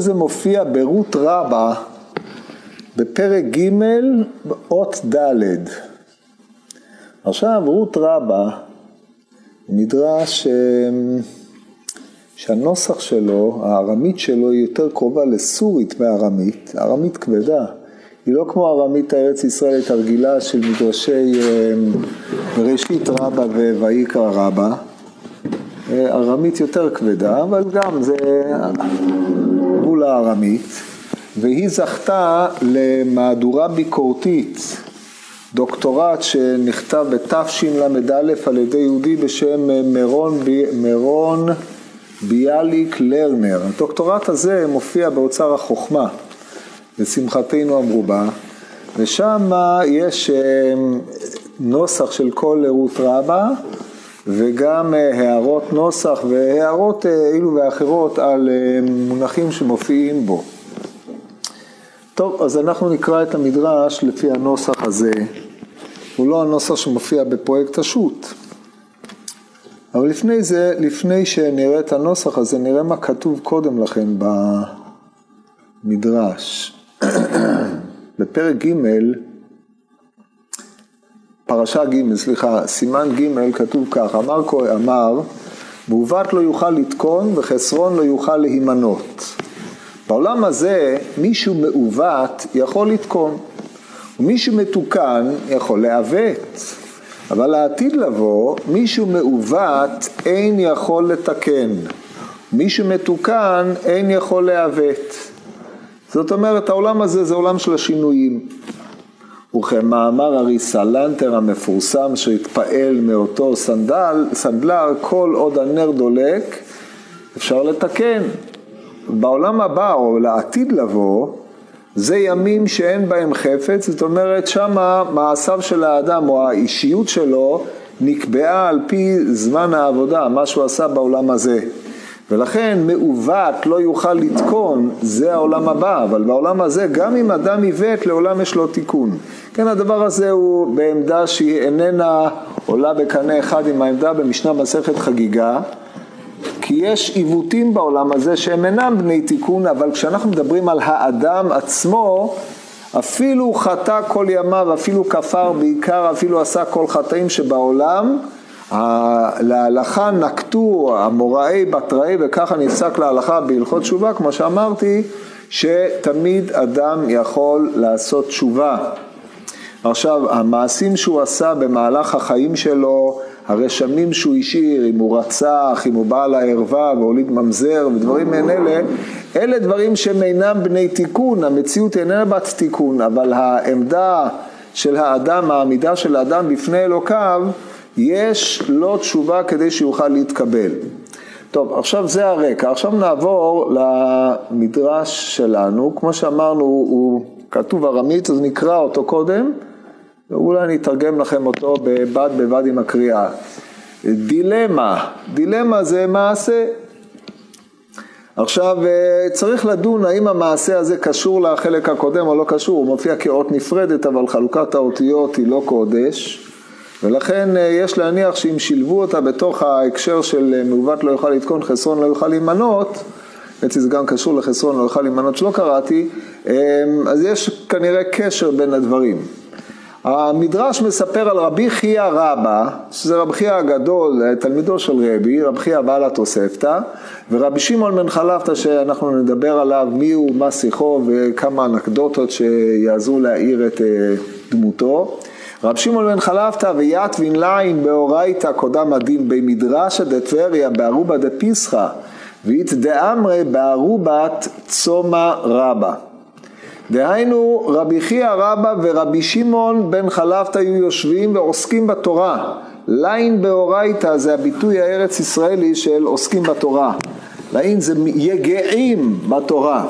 זה מופיע ברות רבה בפרק ג' אות ד'. עכשיו רות רבה מדרש אמ, שהנוסח שלו, הארמית שלו היא יותר קרובה לסורית מארמית, ארמית כבדה. היא לא כמו ארמית הארץ ישראלית הרגילה של מדרשי אמ, ראשית רבה ויקרא רבה. ארמית יותר כבדה, אבל גם זה גבול הארמית. והיא זכתה למהדורה ביקורתית, דוקטורט שנכתב בתשל"א על ידי יהודי בשם מרון, ב... מרון ביאליק לרנר. הדוקטורט הזה מופיע באוצר החוכמה, לשמחתנו המרובה, ושם יש אה, נוסח של כל רות רבה וגם אה, הערות נוסח והערות אה, אילו ואחרות על מונחים שמופיעים בו. טוב, אז אנחנו נקרא את המדרש לפי הנוסח הזה. הוא לא הנוסח שמופיע בפרויקט השו"ת. אבל לפני זה, לפני שנראה את הנוסח הזה, נראה מה כתוב קודם לכן במדרש. בפרק ג', פרשה ג', סליחה, סימן ג', כתוב כך, אמר, אמר, מעוות לא יוכל לתקון וחסרון לא יוכל להימנות. בעולם הזה מישהו מעוות יכול לתקון, ומישהו מתוקן יכול לעוות, אבל לעתיד לבוא, מישהו מעוות אין יכול לתקן, מישהו מתוקן אין יכול לעוות. זאת אומרת, העולם הזה זה עולם של השינויים. וכמאמר אריסלנטר המפורסם שהתפעל מאותו סנדל, סנדלר, כל עוד הנר דולק, אפשר לתקן. בעולם הבא או לעתיד לבוא, זה ימים שאין בהם חפץ, זאת אומרת שמה מעשיו של האדם או האישיות שלו נקבעה על פי זמן העבודה, מה שהוא עשה בעולם הזה. ולכן מעוות לא יוכל לתקון, זה העולם הבא, אבל בעולם הזה גם אם אדם עיוות לעולם יש לו תיקון. כן, הדבר הזה הוא בעמדה שהיא איננה עולה בקנה אחד עם העמדה במשנה מסכת חגיגה, כי יש עיוותים בעולם הזה שהם אינם בני תיקון, אבל כשאנחנו מדברים על האדם עצמו, אפילו חטא כל ימיו, אפילו כפר בעיקר, אפילו עשה כל חטאים שבעולם, להלכה נקטו המוראי בתראי וככה נפסק להלכה בהלכות תשובה, כמו שאמרתי, שתמיד אדם יכול לעשות תשובה. עכשיו, המעשים שהוא עשה במהלך החיים שלו, הרשמים שהוא השאיר, אם הוא רצח, אם הוא בא לערווה והוליד ממזר ודברים מעין אלה, אלה דברים שהם אינם בני תיקון, המציאות איננה בת תיקון, אבל העמדה של האדם, העמידה של האדם בפני אלוקיו, יש לו תשובה כדי שיוכל להתקבל. טוב, עכשיו זה הרקע, עכשיו נעבור למדרש שלנו, כמו שאמרנו הוא כתוב ארמית אז נקרא אותו קודם ואולי אני אתרגם לכם אותו בבד בבד עם הקריאה. דילמה, דילמה זה מעשה. עכשיו אה, צריך לדון האם המעשה הזה קשור לחלק הקודם או לא קשור, הוא מופיע כאות נפרדת אבל חלוקת האותיות היא לא קודש ולכן אה, יש להניח שאם שילבו אותה בתוך ההקשר של אה, מעוות לא יוכל לתקון, חסרון לא יוכל להימנות, בעצם זה גם קשור לחסרון לא יוכל להימנות שלא קראתי, אז יש כנראה קשר בין הדברים. המדרש מספר על רבי חייא רבא, שזה רבי חייא הגדול, תלמידו של רבי, רבי חייא בעל התוספתא, ורבי שמעון בן חלפתא שאנחנו נדבר עליו מי הוא, מה שיחו וכמה אנקדוטות שיעזרו להאיר את אה, דמותו. רבי שמעון בן חלפתא הוו יתבין לעיין באורייתא קודם הדין במדרשא דטבריה בערובה דפיסחא ואית דאמרי בערובת צומא רבא. דהיינו רבי חייא רבא ורבי שמעון בן חלפתא היו יושבים ועוסקים בתורה. לעיין באורייתא זה הביטוי הארץ ישראלי של עוסקים בתורה. לעיין זה יגעים בתורה.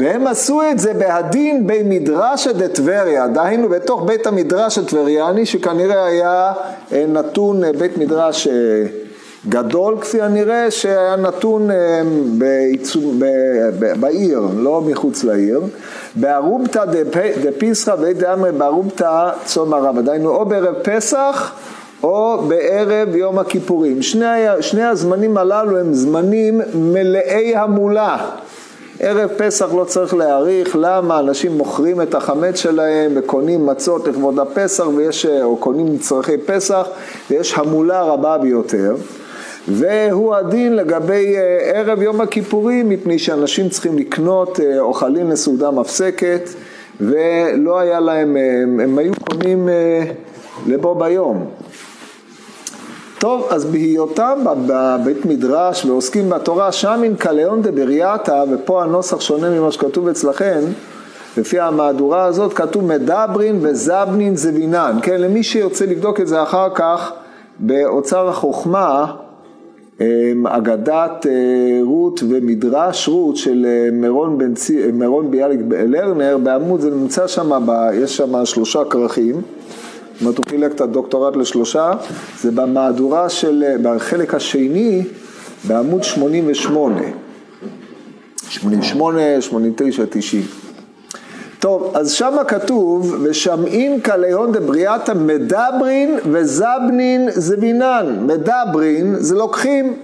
והם עשו את זה בהדין בי מדרשא דטבריה, דהיינו בתוך בית המדרש הטבריאני שכנראה היה אה, נתון אה, בית מדרש אה, גדול כפי הנראה שהיה נתון בעיצום, בעיר, לא מחוץ לעיר, בערובתא דפיסחא ודאמרי בערובתא צום הרב, דהיינו או בערב פסח או בערב יום הכיפורים. שני, שני הזמנים הללו הם זמנים מלאי המולה. ערב פסח לא צריך להעריך, למה אנשים מוכרים את החמץ שלהם וקונים מצות לכבוד הפסח ויש, או קונים מצרכי פסח ויש המולה רבה ביותר. והוא הדין לגבי אה, ערב יום הכיפורים, מפני שאנשים צריכים לקנות אה, אוכלים לסעודה מפסקת, ולא היה להם, אה, הם, הם היו קונים לבו ביום. טוב, אז בהיותם בבית מדרש ועוסקים בתורה, שם אין כליון דברייתא, ופה הנוסח שונה ממה שכתוב אצלכם, לפי המהדורה הזאת כתוב מדברין וזבנין זבינן, כן, למי שירצה לבדוק את זה אחר כך באוצר החוכמה, אמ, אגדת אה, רות ומדרש רות של אה, מירון, בן צי, אה, מירון ביאליק לרנר, בעמוד זה נמצא שם, יש שם שלושה כרכים, זאת אומרת הוא חילק את הדוקטורט לשלושה, זה במהדורה של, בחלק השני בעמוד 88, 88, 89, 90. טוב, אז שמה כתוב, ושמעין כליון דבריאתא מדברין וזבנין זבינן. מדברין זה לוקחים,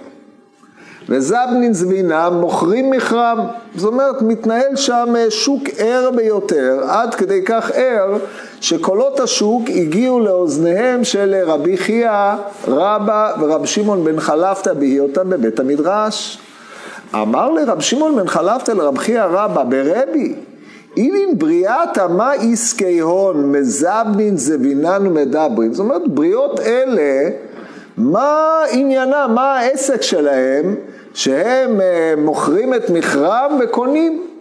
וזבנין זבינן מוכרים מכרם. זאת אומרת, מתנהל שם שוק ער ביותר, עד כדי כך ער, שקולות השוק הגיעו לאוזניהם של רבי חייא רבא ורב שמעון בן חלפתא בהיותם בבית המדרש. אמר לרב שמעון בן חלפתא לרב חייא רבא ברבי אילין בריאתא מה עסקי הון מזבנין זבינן ומדברין, זאת אומרת בריאות אלה, מה עניינם, מה העסק שלהם, שהם אה, מוכרים את מכרם וקונים.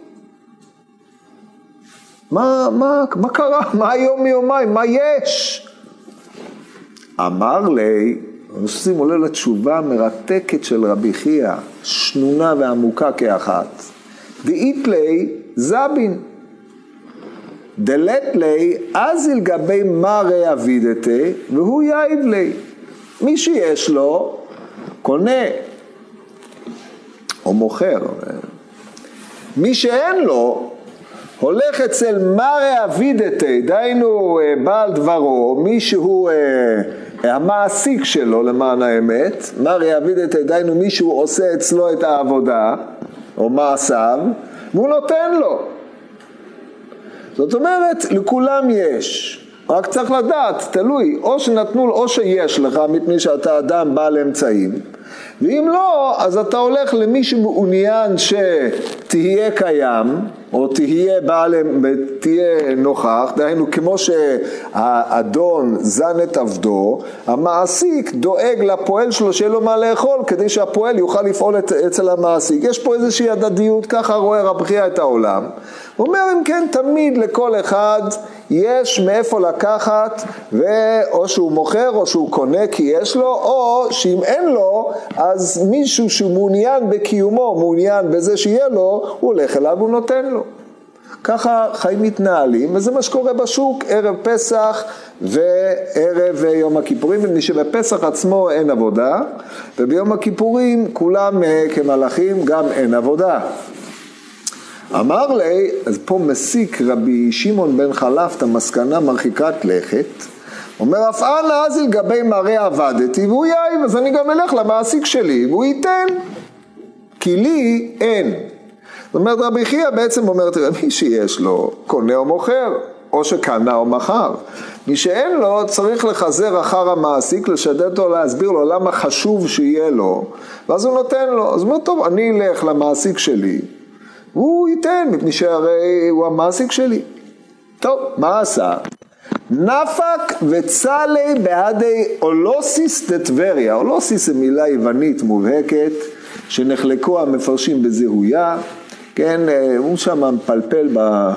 מה, מה, מה קרה? מה היום מיומיים? מה יש? אמר לי, שימו לב לתשובה המרתקת של רבי חייא, שנונה ועמוקה כאחת. דאית לי זבין. דלת לי אזיל גבי מרי אבידתי והוא יאיב לי. מי שיש לו קונה או מוכר. מי שאין לו הולך אצל מרי אבידתי, דהיינו אה, בעל דברו, מי שהוא אה, המעסיק שלו למען האמת, מרי אבידתי, דהיינו מי שהוא עושה אצלו את העבודה או מעשיו, והוא נותן לו. זאת אומרת, לכולם יש. רק צריך לדעת, תלוי, או שנתנו, או שיש לך, מפני שאתה אדם בעל אמצעים, ואם לא, אז אתה הולך למי שמעוניין שתהיה קיים, או תהיה בעל, תהיה נוכח, דהיינו כמו שהאדון זן את עבדו, המעסיק דואג לפועל שלו שיהיה לו מה לאכול כדי שהפועל יוכל לפעול אצל המעסיק. יש פה איזושהי הדדיות, ככה רואה רב חייא את העולם. הוא אומר אם כן תמיד לכל אחד יש מאיפה לקחת ואו שהוא מוכר או שהוא קונה כי יש לו או שאם אין לו אז מישהו שהוא מעוניין בקיומו, מעוניין בזה שיהיה לו, הוא הולך אליו והוא נותן לו. ככה חיים מתנהלים, וזה מה שקורה בשוק, ערב פסח וערב יום הכיפורים, מפני שבפסח עצמו אין עבודה, וביום הכיפורים כולם אה, כמלאכים גם אין עבודה. אמר לי, אז פה מסיק רבי שמעון בן חלף את המסקנה מרחיקת לכת, אומר אף אנא אז לגבי מראה עבדתי והוא יאיב אז אני גם אלך למעסיק שלי והוא ייתן כי לי אין. זאת אומרת רבי חייא בעצם אומר תראה מי שיש לו קונה או מוכר או שקנה או מכר. מי שאין לו צריך לחזר אחר המעסיק לשדד אותו להסביר לו למה חשוב שיהיה לו ואז הוא נותן לו. אז הוא אומר טוב אני אלך למעסיק שלי. והוא ייתן מפני שהרי הוא המעסיק שלי. טוב מה עשה? נפק וצלי בעדי אולוסיס דטבריה. אולוסיס זה מילה יוונית מובהקת, שנחלקו המפרשים בזהויה, כן, אה, הוא שם מפלפל ב...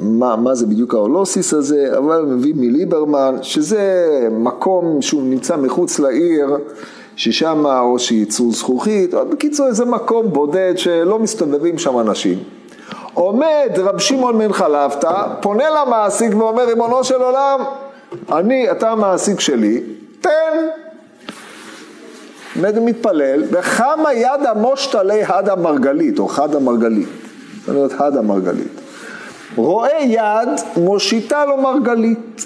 מה, מה זה בדיוק האולוסיס הזה, אבל מביא מליברמן, שזה מקום שהוא נמצא מחוץ לעיר, ששם או שייצרו זכוכית, או בקיצור איזה מקום בודד שלא מסתובבים שם אנשים. עומד רב שמעון בן חלפתא, פונה למעסיק ואומר, ריבונו של עולם, אני, אתה המעסיק שלי, תן. עומד ומתפלל, וכמה יד המושתלי הד המרגלית, או חד המרגלית, זאת אומרת הד המרגלית. רואה יד, מושיטה לו מרגלית.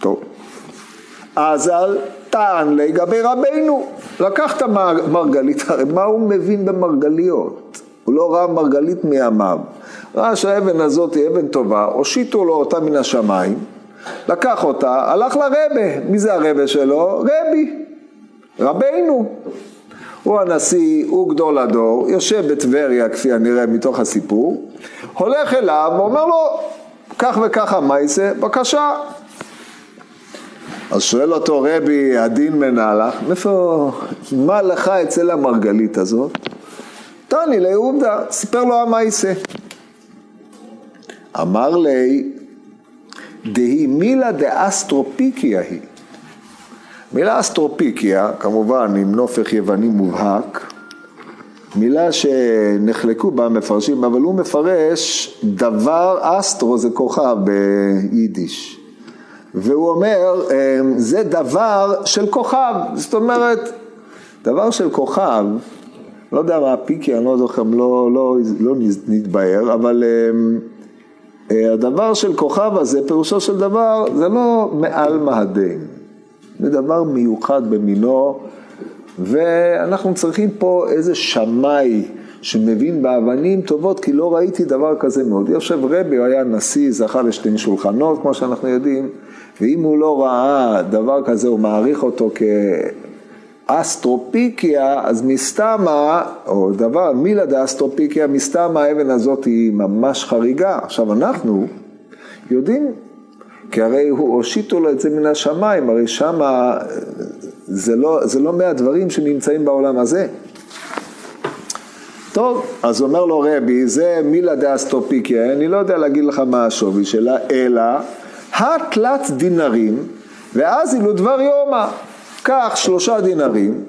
טוב. אז אל טען לגבי רבנו, לקח את המרגלית, הרי מה הוא מבין במרגליות? הוא לא ראה מרגלית מימיו. ראה שהאבן הזאת היא אבן טובה, הושיטו לו אותה מן השמיים, לקח אותה, הלך לרבה. מי זה הרבה שלו? רבי, רבינו. הוא הנשיא, הוא גדול הדור, יושב בטבריה כפי הנראה מתוך הסיפור, הולך אליו ואומר לו, כך וכך המייסה, בבקשה. אז שואל אותו רבי הדין מנהלך, מאיפה, מה לך אצל המרגלית הזאת? תני ליהודה, סיפר לו המייסה. אמר לי, דהי מילה דאסטרופיקיה היא. מילה אסטרופיקיה, כמובן עם נופך יווני מובהק, מילה שנחלקו בה מפרשים, אבל הוא מפרש דבר, אסטרו זה כוכב ביידיש. והוא אומר, אמ, זה דבר של כוכב, זאת אומרת, דבר של כוכב, לא יודע מה פיקי, אני לא זוכר, לא, לא, לא נתבהר, אבל אמ, אה, הדבר של כוכב הזה, פירושו של דבר, זה לא מעל מהדים, זה דבר מיוחד במינו, ואנחנו צריכים פה איזה שמאי שמבין באבנים טובות, כי לא ראיתי דבר כזה מאוד. יושב רבי, הוא היה נשיא, זכה לשתי שולחנות, כמו שאנחנו יודעים, ואם הוא לא ראה דבר כזה, הוא מעריך אותו כאסטרופיקיה, אז מסתמה, או דבר, מילה דאסטרופיקיה, מסתמה האבן הזאת היא ממש חריגה. עכשיו אנחנו יודעים, כי הרי הוא הושיטו לו את זה מן השמיים, הרי שמה זה לא, זה לא מהדברים שנמצאים בעולם הזה. טוב, אז אומר לו רבי, זה מילה דאסטרופיקיה, אני לא יודע להגיד לך מה השווי שלה, אלא התלת דינרים, ואז אילו דבר יומא, קח שלושה דינרים,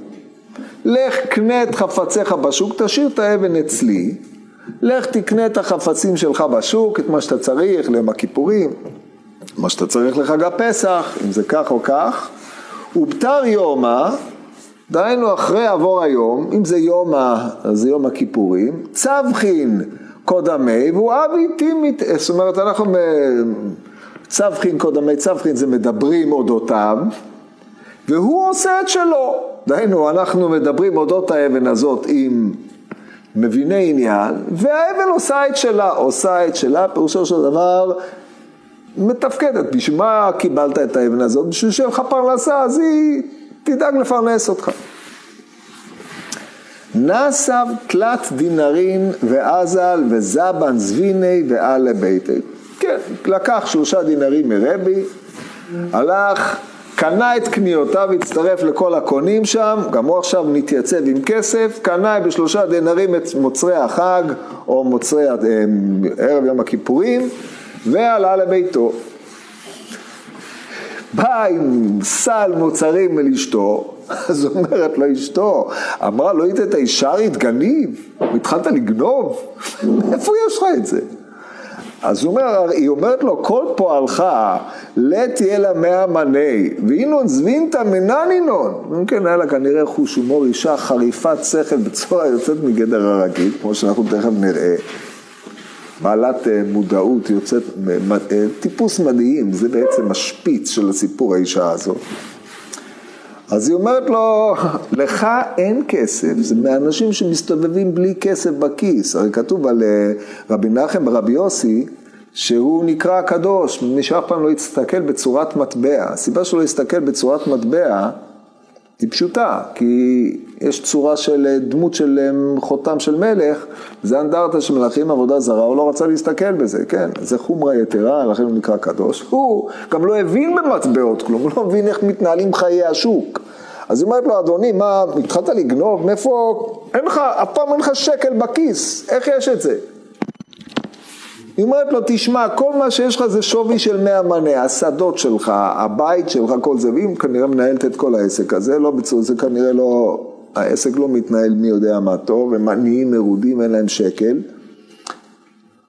לך קנה את חפציך בשוק, תשאיר את האבן אצלי, לך תקנה את החפצים שלך בשוק, את מה שאתה צריך ליום הכיפורים, מה שאתה צריך לחג הפסח, אם זה כך או כך, ובתר יומא, דהיינו אחרי עבור היום, אם זה יום, אז זה יום הכיפורים, צבחין קודמי והוא אבי טימית, זאת אומרת אנחנו צבחין קודמי צבחין זה מדברים אודותיו והוא עושה את שלו. דהיינו, אנחנו מדברים אודות האבן הזאת עם מביני עניין, והאבן עושה את שלה, עושה את שלה, פירושו של דבר מתפקדת. בשביל מה קיבלת את האבן הזאת? בשביל שיהיה לך פרנסה, אז היא תדאג לפרנס אותך. נסב תלת דינרין ואזל וזבן זביני ואלה ביתי. כן, לקח שלושה דינרים מרבי, הלך, קנה את קניותיו, הצטרף לכל הקונים שם, גם הוא עכשיו מתייצב עם כסף, קנה בשלושה דינרים את מוצרי החג, או מוצרי אה, ערב יום הכיפורים, ועלה לביתו. בא עם סל מוצרים לאשתו, אז אומרת לו אשתו, אמרה לו, היית את הישרית גניב, התחלת לגנוב, איפה יש לך את זה? אז הוא אומר, היא אומרת לו, כל פועלך, לט יהיה לה מאה מני, ואינון זבינתא מננינון. אם כן, היה לה כנראה חוש הומור אישה חריפת שכל בצורה יוצאת מגדר הרגיל, כמו שאנחנו תכף נראה. בעלת אה, מודעות יוצאת, אה, טיפוס מדהים, זה בעצם השפיץ של הסיפור האישה הזאת. אז היא אומרת לו, לך אין כסף, זה מאנשים שמסתובבים בלי כסף בכיס. הרי כתוב על אה, רבי נחם ורבי יוסי, שהוא נקרא הקדוש, מי שאף פעם לא יסתכל בצורת מטבע. הסיבה שלא יסתכל בצורת מטבע היא פשוטה, כי יש צורה של אה, דמות של אה, חותם של מלך, זה אנדרטה של מלכים עבודה זרה, הוא לא רצה להסתכל בזה, כן? זה חומרה יתרה, לכן הוא נקרא קדוש. הוא גם לא הבין במטבעות כלום, הוא לא מבין איך מתנהלים חיי השוק. אז היא אומרת לו, אדוני, מה, התחלת לגנוב? מאיפה, אין לך, אף פעם אין לך שקל בכיס, איך יש את זה? היא אומרת לו, תשמע, כל מה שיש לך זה שווי של מאה מנה, השדות שלך, הבית שלך, כל זה, והיא כנראה מנהלת את כל העסק הזה, לא בצורה, זה כנראה לא, העסק לא מתנהל מי יודע מה טוב, הם עניים מרודים, אין להם שקל.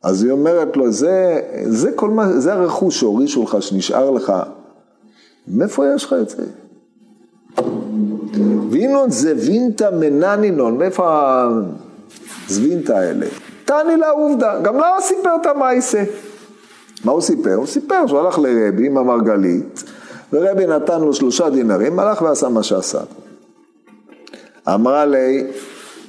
אז היא אומרת לו, זה, זה כל מה, זה הרכוש שהורישו לך, שנשאר לך, מאיפה יש לך את זה? וינון זה וינטה מננינון, מאיפה הזווינטה האלה? תעני לה עובדה, גם לה סיפר את המייסה. מה הוא סיפר? הוא סיפר שהוא הלך לרבי עם המרגלית, ורבי נתן לו שלושה דינרים, הלך ועשה מה שעשה. אמרה לי,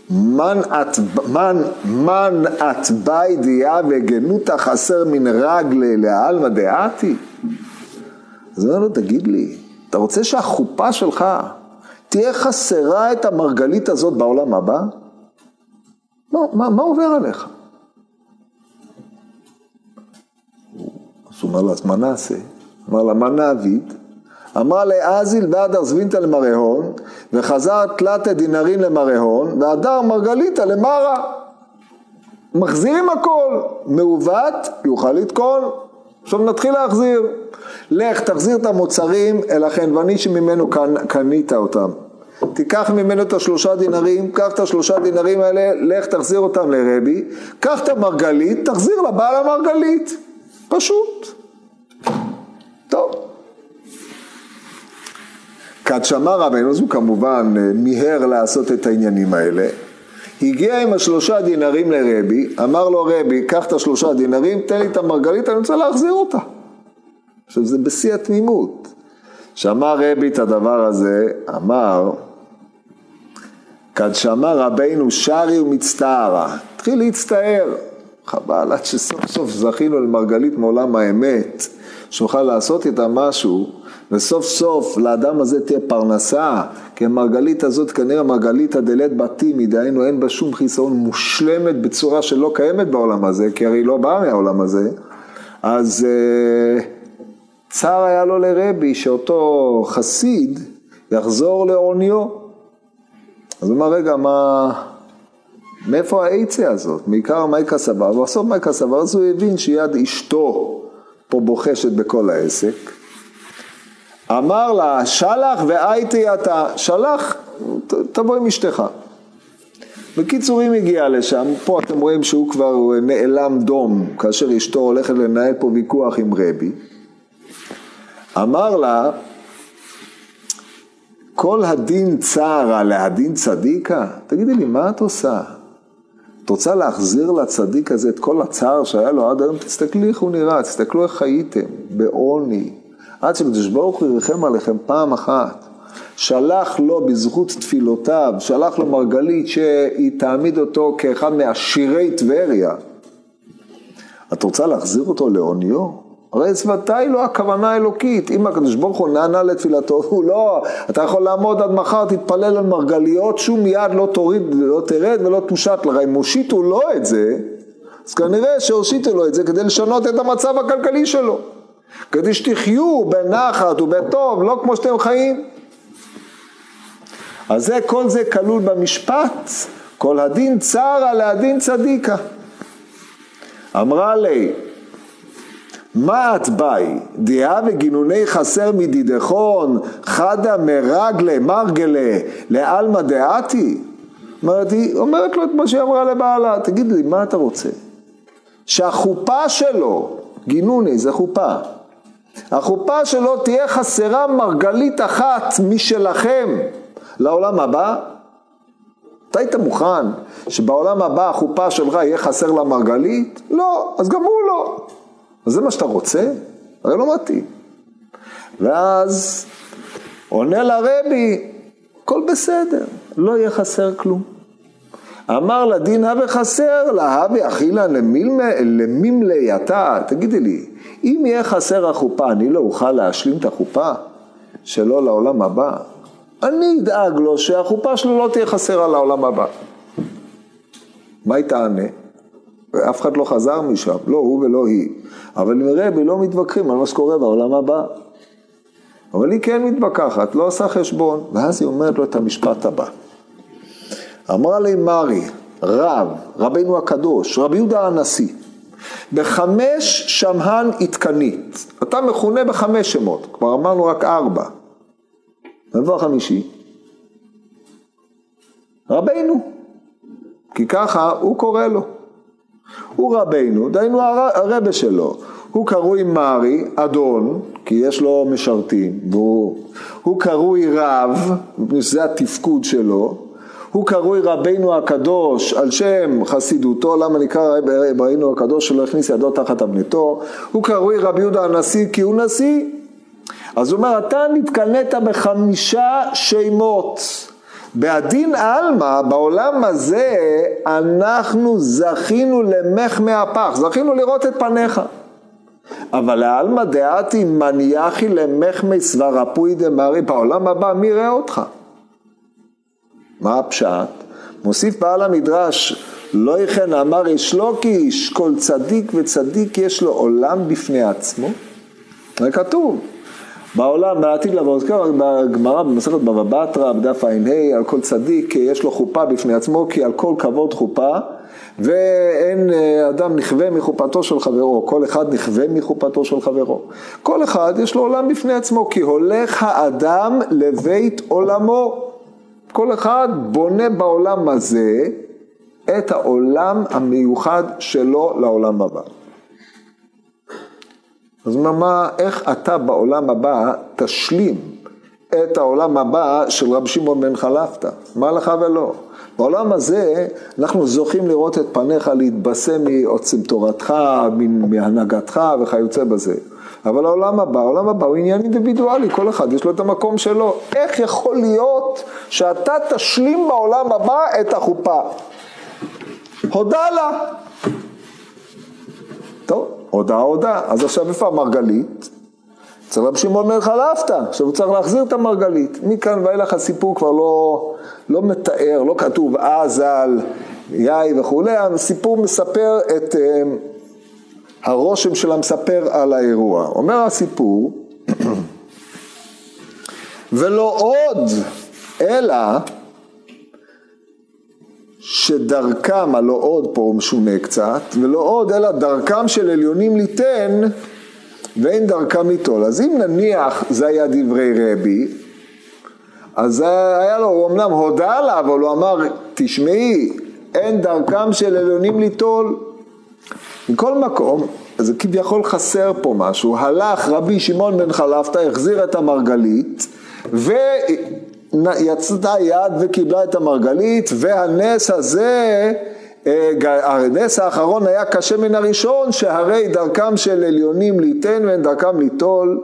מן את, מן, מן את באי דיה וגנותא חסר מן רגלי לעלמא דעתי? אז הוא אומר לו, תגיד לי, אתה רוצה שהחופה שלך תהיה חסרה את המרגלית הזאת בעולם הבא? לא, מה, מה עובר עליך? אז הוא אומר לו, אז מה נעשה? אמר לה, מה נעביד? אמר לאזיל והדר זבינתא למרהון, וחזר תלתא דינרין למרהון, והדר מרגליתא למרה. מחזירים הכל, מעוות יוכל לתקון. עכשיו נתחיל להחזיר. לך תחזיר את המוצרים אל החנווני שממנו קנית אותם. תיקח ממנו את השלושה דינרים, קח את השלושה דינרים האלה, לך תחזיר אותם לרבי, קח את המרגלית, תחזיר לבעל המרגלית. פשוט. טוב. כד שמע רבנו, אז הוא כמובן אה, מיהר לעשות את העניינים האלה. הגיע עם השלושה דינרים לרבי, אמר לו רבי, קח את השלושה דינרים, תן לי את המרגלית, אני רוצה להחזיר אותה. עכשיו זה בשיא התמימות. שמע רבי את הדבר הזה, אמר, כד שמע רבינו שרי ומצטערה, התחיל להצטער, חבל עד שסוף סוף זכינו למרגלית מעולם האמת, שנוכל לעשות איתה משהו, וסוף סוף לאדם הזה תהיה פרנסה, כי המרגלית הזאת כנראה מרגלית הדלת בתימי, דהיינו אין בה שום חיסרון מושלמת בצורה שלא קיימת בעולם הזה, כי הרי היא לא באה מהעולם הזה, אז uh, צר היה לו לרבי שאותו חסיד יחזור לעוניו. אז הוא אמר, רגע, מה... מאיפה האייצה הזאת? מעיקר מייקה סבר, ובסוף מייקה סבר, אז הוא הבין שיד אשתו פה בוחשת בכל העסק. אמר לה, שלח והייתי אתה, שלח, תבוא עם אשתך. בקיצור, אם הגיע לשם, פה אתם רואים שהוא כבר נעלם דום, כאשר אשתו הולכת לנהל פה ויכוח עם רבי. אמר לה, כל הדין צערה להדין צדיקה? תגידי לי, מה את עושה? את רוצה להחזיר לצדיק הזה את כל הצער שהיה לו עד היום? תסתכלי איך הוא נראה, תסתכלו איך חייתם, בעוני, עד שקדוש ברוך הוא ירחם עליכם פעם אחת. שלח לו בזכות תפילותיו, שלח לו מרגלית שהיא תעמיד אותו כאחד מעשירי טבריה. את רוצה להחזיר אותו לעוניו? הרי ודאי לא הכוונה האלוקית, אם הקדוש ברוך הוא נענה לתפילתו, הוא לא, אתה יכול לעמוד עד מחר, תתפלל על מרגליות, שום יד לא תוריד, לא תרד ולא תושט לך, אם הושיטו לו את זה, אז כנראה שהושיטו לו את זה כדי לשנות את המצב הכלכלי שלו. כדי שתחיו בנחת ובטוב, לא כמו שאתם חיים. אז זה, כל זה כלול במשפט, כל הדין צרה להדין צדיקה. אמרה לי, מה את באי? דעה וגינוני חסר מדידכון, חדה מרגלה, מרגלה, לעלמא דעתי? אומרת, היא אומרת לו את מה שהיא אמרה לבעלה, תגיד לי, מה אתה רוצה? שהחופה שלו, גינוני זה חופה, החופה שלו תהיה חסרה מרגלית אחת משלכם לעולם הבא? אתה היית מוכן שבעולם הבא החופה שלך יהיה חסר לה מרגלית? לא, אז גם הוא לא. אז זה מה שאתה רוצה? הרי לא מתאים. ואז עונה לרבי, הכל בסדר, לא יהיה חסר כלום. אמר לדין הווה חסר, להווה אכילה למימלי אתה, תגידי לי, אם יהיה חסר החופה, אני לא אוכל להשלים את החופה שלו לעולם הבא? אני אדאג לו שהחופה שלו לא תהיה חסרה לעולם הבא. מה היא תענה? אף אחד לא חזר משם, לא הוא ולא היא. אבל עם רבי לא מתווכחים על מה שקורה בעולם הבא. אבל היא כן מתווכחת, לא עושה חשבון. ואז היא אומרת לו את המשפט הבא. אמרה לי מרי, רב, רבינו הקדוש, רבי יהודה הנשיא, בחמש שמהן עדכנית. אתה מכונה בחמש שמות, כבר אמרנו רק ארבע. איפה החמישי? רבינו. כי ככה הוא קורא לו. הוא רבינו, דהיינו הרבה שלו. הוא קרוי מרי, אדון, כי יש לו משרתים, והוא, הוא קרוי רב, זה התפקוד שלו, הוא קרוי רבינו הקדוש על שם חסידותו, למה נקרא רבינו הקדוש שלא הכניס ידו תחת אבנתו, הוא קרוי רבי יהודה הנשיא כי הוא נשיא. אז הוא אומר, אתה נתקנאת בחמישה שמות, בעדין עלמא, בעולם הזה, אנחנו זכינו למח מהפך, זכינו לראות את פניך. אבל לעלמא דעתי מניחי למחמי סברפוי דמרי, בעולם הבא מי יראה אותך? מה הפשט? מוסיף בעל המדרש, לא יכן אמר יש לו כי איש כל צדיק וצדיק יש לו עולם בפני עצמו. זה כתוב. בעולם, בעתיד לבוא, אז ככה בגמרא במסכת בבא בתרא, בדף ע"ה, על כל צדיק יש לו חופה בפני עצמו, כי על כל כבוד חופה, ואין אה, אדם נכווה מחופתו של חברו, כל אחד נכווה מחופתו של חברו. כל אחד יש לו עולם בפני עצמו, כי הולך האדם לבית עולמו. כל אחד בונה בעולם הזה את העולם המיוחד שלו לעולם הבא. אז מה, מה, איך אתה בעולם הבא תשלים את העולם הבא של רב שמעון בן חלפתא? מה לך ולא? בעולם הזה אנחנו זוכים לראות את פניך, להתבשם מעוצם תורתך, מהנהגתך וכיוצא בזה. אבל העולם הבא, העולם הבא הוא עניין אינדיבידואלי, כל אחד יש לו את המקום שלו. איך יכול להיות שאתה תשלים בעולם הבא את החופה? הודה לה. טוב, הודה הודה. אז עכשיו איפה המרגלית? צריך רב שמעון בן חלפתא, עכשיו הוא צריך להחזיר את המרגלית. מכאן ואילך הסיפור כבר לא, לא מתאר, לא כתוב אז על יאי וכולי, הסיפור מספר את uh, הרושם של המספר על האירוע. אומר הסיפור, ולא עוד, אלא שדרכם, הלא עוד פה הוא משונה קצת, ולא עוד אלא דרכם של עליונים ליתן ואין דרכם ליטול. אז אם נניח זה היה דברי רבי, אז היה לו, הוא אמנם הודה לה, אבל הוא אמר, תשמעי, אין דרכם של עליונים ליטול. מכל מקום, אז כביכול חסר פה משהו, הלך רבי שמעון בן חלפתא, החזיר את המרגלית, ו... יצאה יד וקיבלה את המרגלית, והנס הזה, אה, הנס האחרון היה קשה מן הראשון, שהרי דרכם של עליונים ליתן ואין דרכם ליטול.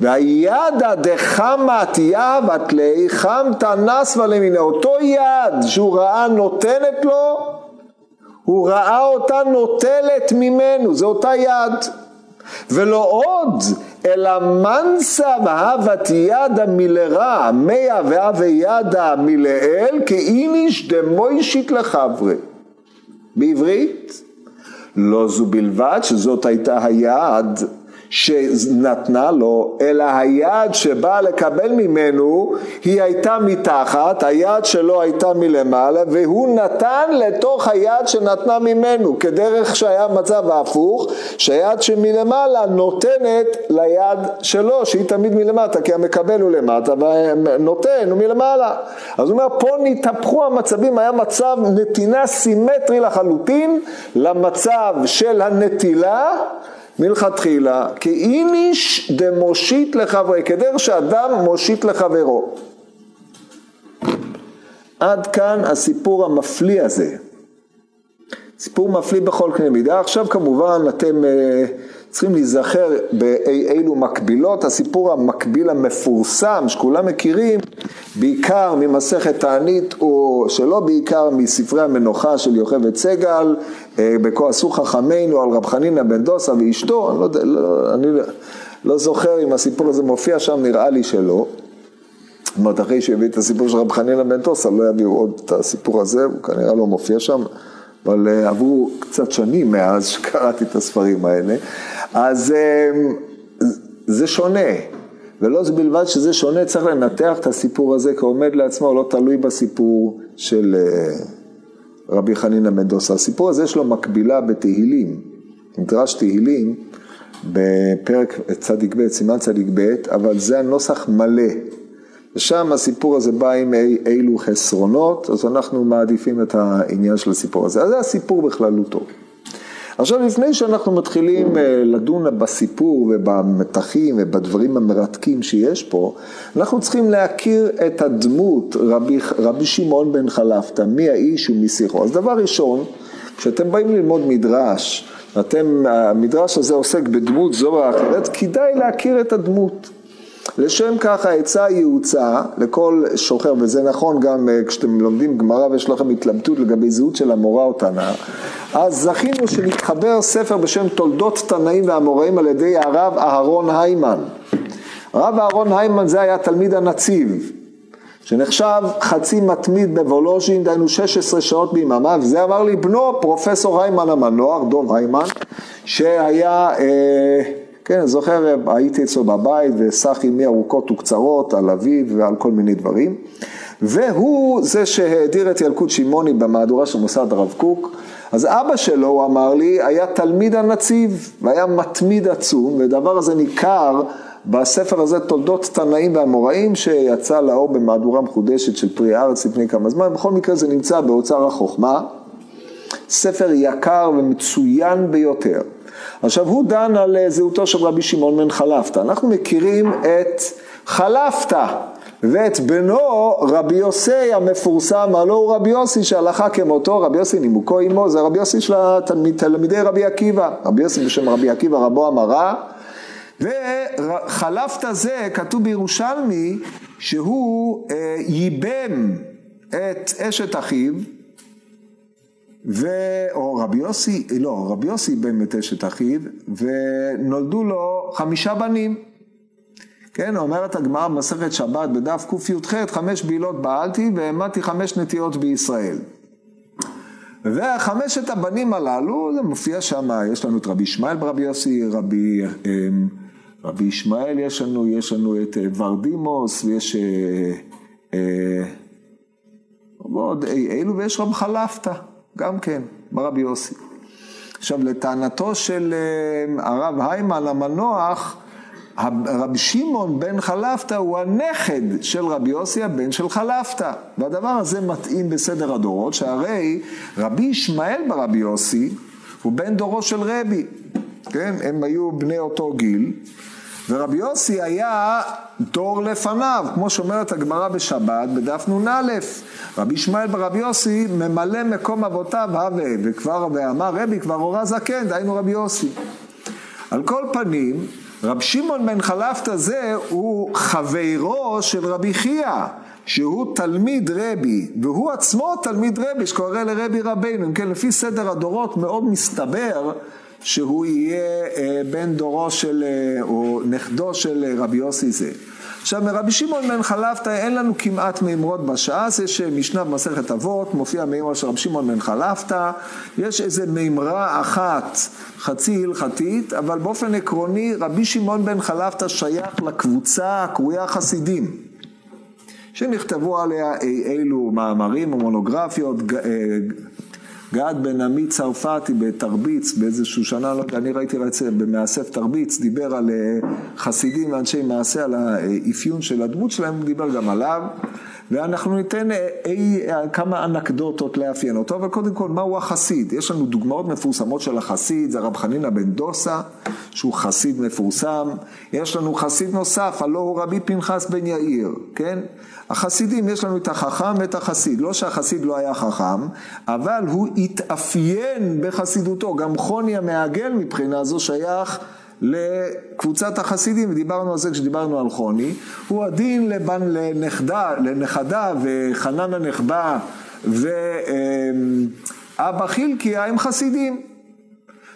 והידא דחמת יהבת לי חמתא נסווה למיני, אותו יד שהוא ראה נותנת לו, הוא ראה אותה נוטלת ממנו, זה אותה יד. ולא עוד, אלא מנסה והבת ידה מלרע, מאה והווה ידה מלאל, כאיניש דמוישית לחברי. בעברית, לא זו בלבד שזאת הייתה היעד שנתנה לו, אלא היד שבאה לקבל ממנו היא הייתה מתחת, היד שלו הייתה מלמעלה, והוא נתן לתוך היד שנתנה ממנו, כדרך שהיה מצב ההפוך, שהיד שמלמעלה נותנת ליד שלו, שהיא תמיד מלמטה, כי המקבל הוא למטה, והנותן הוא מלמעלה. אז הוא אומר, פה נתהפכו המצבים, היה מצב נתינה סימטרי לחלוטין למצב של הנטילה מלכתחילה, כאיניש דמושיט לחברי, כדרך שאדם מושיט לחברו. עד כאן הסיפור המפליא הזה. סיפור מפליא בכל קנה מידה. עכשיו כמובן אתם uh, צריכים להיזכר באילו מקבילות. הסיפור המקביל המפורסם שכולם מכירים, בעיקר ממסכת תענית, או שלא בעיקר מספרי המנוחה של יוכבד סגל, בכה עשו חכמינו על רב חנינא בן דוסה ואשתו, אני לא, לא, אני לא זוכר אם הסיפור הזה מופיע שם, נראה לי שלא. זאת אומרת, אחרי שהביא את הסיפור של רב חנינא בן דוסה, לא יביאו עוד את הסיפור הזה, הוא כנראה לא מופיע שם. אבל אה, עברו קצת שנים מאז שקראתי את הספרים האלה, אז אה, זה שונה, ולא זה בלבד שזה שונה, צריך לנתח את הסיפור הזה כעומד לעצמו, לא תלוי בסיפור של אה, רבי חנינא מנדוסה. הסיפור הזה יש לו מקבילה בתהילים, מדרש תהילים, בפרק צדיק ב', סימן צדיק ב', אבל זה הנוסח מלא. ושם הסיפור הזה בא עם אי, אילו חסרונות, אז אנחנו מעדיפים את העניין של הסיפור הזה. אז זה הסיפור בכללותו. עכשיו לפני שאנחנו מתחילים אה, לדון בסיפור ובמתחים ובדברים המרתקים שיש פה, אנחנו צריכים להכיר את הדמות רבי, רבי שמעון בן חלפתא, מי האיש ומי שיחו. אז דבר ראשון, כשאתם באים ללמוד מדרש, אתם, המדרש הזה עוסק בדמות זו או אחרת, כדאי להכיר את הדמות. לשם כך העצה ייעוצה לכל שוחר, וזה נכון גם אה, כשאתם לומדים גמרא ויש לכם התלבטות לגבי זהות של המורה או תנא, אז זכינו שנתחבר ספר בשם תולדות תנאים והאמוראים על ידי הרב אהרון היימן. הרב אהרון היימן זה היה תלמיד הנציב, שנחשב חצי מתמיד בוולוז'ין, דהיינו 16 שעות ביממה, וזה אמר לי בנו פרופסור היימן המנוח, דוב היימן, שהיה, אה, כן, זוכר, הייתי אצלו בבית וסח עימי ארוכות וקצרות על אביו ועל כל מיני דברים, והוא זה שהאדיר את ילקוט שמעוני במהדורה של מוסד הרב קוק, אז אבא שלו, הוא אמר לי, היה תלמיד הנציב, והיה מתמיד עצום, ודבר הזה ניכר בספר הזה תולדות תנאים ואמוראים שיצא לאור במהדורה מחודשת של פרי הארץ לפני כמה זמן, בכל מקרה זה נמצא באוצר החוכמה, ספר יקר ומצוין ביותר. עכשיו הוא דן על זהותו של רבי שמעון בן חלפתא, אנחנו מכירים את חלפתא ואת בנו רבי יוסי המפורסם, הלא הוא רבי יוסי שהלכה כמותו, רבי יוסי נימוקו עמו, זה רבי יוסי של תלמידי רבי עקיבא, רבי יוסי בשם רבי עקיבא רבו אמרה וחלפת זה, כתוב בירושלמי, שהוא אה, ייבם את אשת אחיו, ו... או רבי יוסי, לא, רבי יוסי את אשת אחיו, ונולדו לו חמישה בנים. כן, אומרת הגמרא במסכת שבת בדף קי"ח, חמש בעילות בעלתי והעמדתי חמש נטיות בישראל. וחמשת הבנים הללו, זה מופיע שם, יש לנו את רבי ישמעאל ברבי יוסי, רבי... אמ, רבי ישמעאל יש לנו, יש לנו את אה, ורדימוס, ויש אה, אה, עוד אלו, ויש רב חלפתא, גם כן, ברבי יוסי. עכשיו, לטענתו של הרב היימן המנוח, רבי שמעון בן חלפתא הוא הנכד של רבי יוסי הבן של חלפתא. והדבר הזה מתאים בסדר הדורות, שהרי רבי ישמעאל ברבי יוסי הוא בן דורו של רבי. כן, הם היו בני אותו גיל, ורבי יוסי היה דור לפניו, כמו שאומרת הגמרא בשבת בדף נ"א. רבי ישמעאל ברבי יוסי ממלא מקום אבותיו הווה, וכבר ואמר רבי כבר הורה זקן, דהיינו רבי יוסי. על כל פנים, רב שמעון בן חלפתא זה הוא חברו של רבי חייא, שהוא תלמיד רבי, והוא עצמו תלמיד רבי שקורא לרבי רבינו, אם כן לפי סדר הדורות מאוד מסתבר שהוא יהיה אה, בן דורו של, אה, או נכדו של אה, רבי יוסי זה. עכשיו מרבי שמעון בן חלפתא אין לנו כמעט מימרות בש"ס, יש משנה במסכת אבות, מופיע מימרה של רבי שמעון בן חלפתא, יש איזה מימרה אחת חצי הלכתית, אבל באופן עקרוני רבי שמעון בן חלפתא שייך לקבוצה הקרויה חסידים, שנכתבו עליה אי אילו מאמרים או מונוגרפיות, גד בן עמי צרפתי בתרביץ באיזשהו שנה, לא יודע, אני ראיתי במאסף תרביץ, דיבר על אה, חסידים ואנשי מעשה, על האפיון של הדמות שלהם, הוא דיבר גם עליו. ואנחנו ניתן אי, אה, אי, כמה אנקדוטות לאפיין אותו, אבל קודם כל, מהו החסיד? יש לנו דוגמאות מפורסמות של החסיד, זה רב חנינא בן דוסה, שהוא חסיד מפורסם. יש לנו חסיד נוסף, הלא הוא רבי פנחס בן יאיר, כן? החסידים, יש לנו את החכם ואת החסיד. לא שהחסיד לא היה חכם, אבל הוא התאפיין בחסידותו. גם חוני המעגל מבחינה זו שייך לקבוצת החסידים, ודיברנו על זה כשדיברנו על חוני, הוא הדין לבן, לנכדה, לנכדה וחנן הנחבא ואבא חילקיה הם חסידים.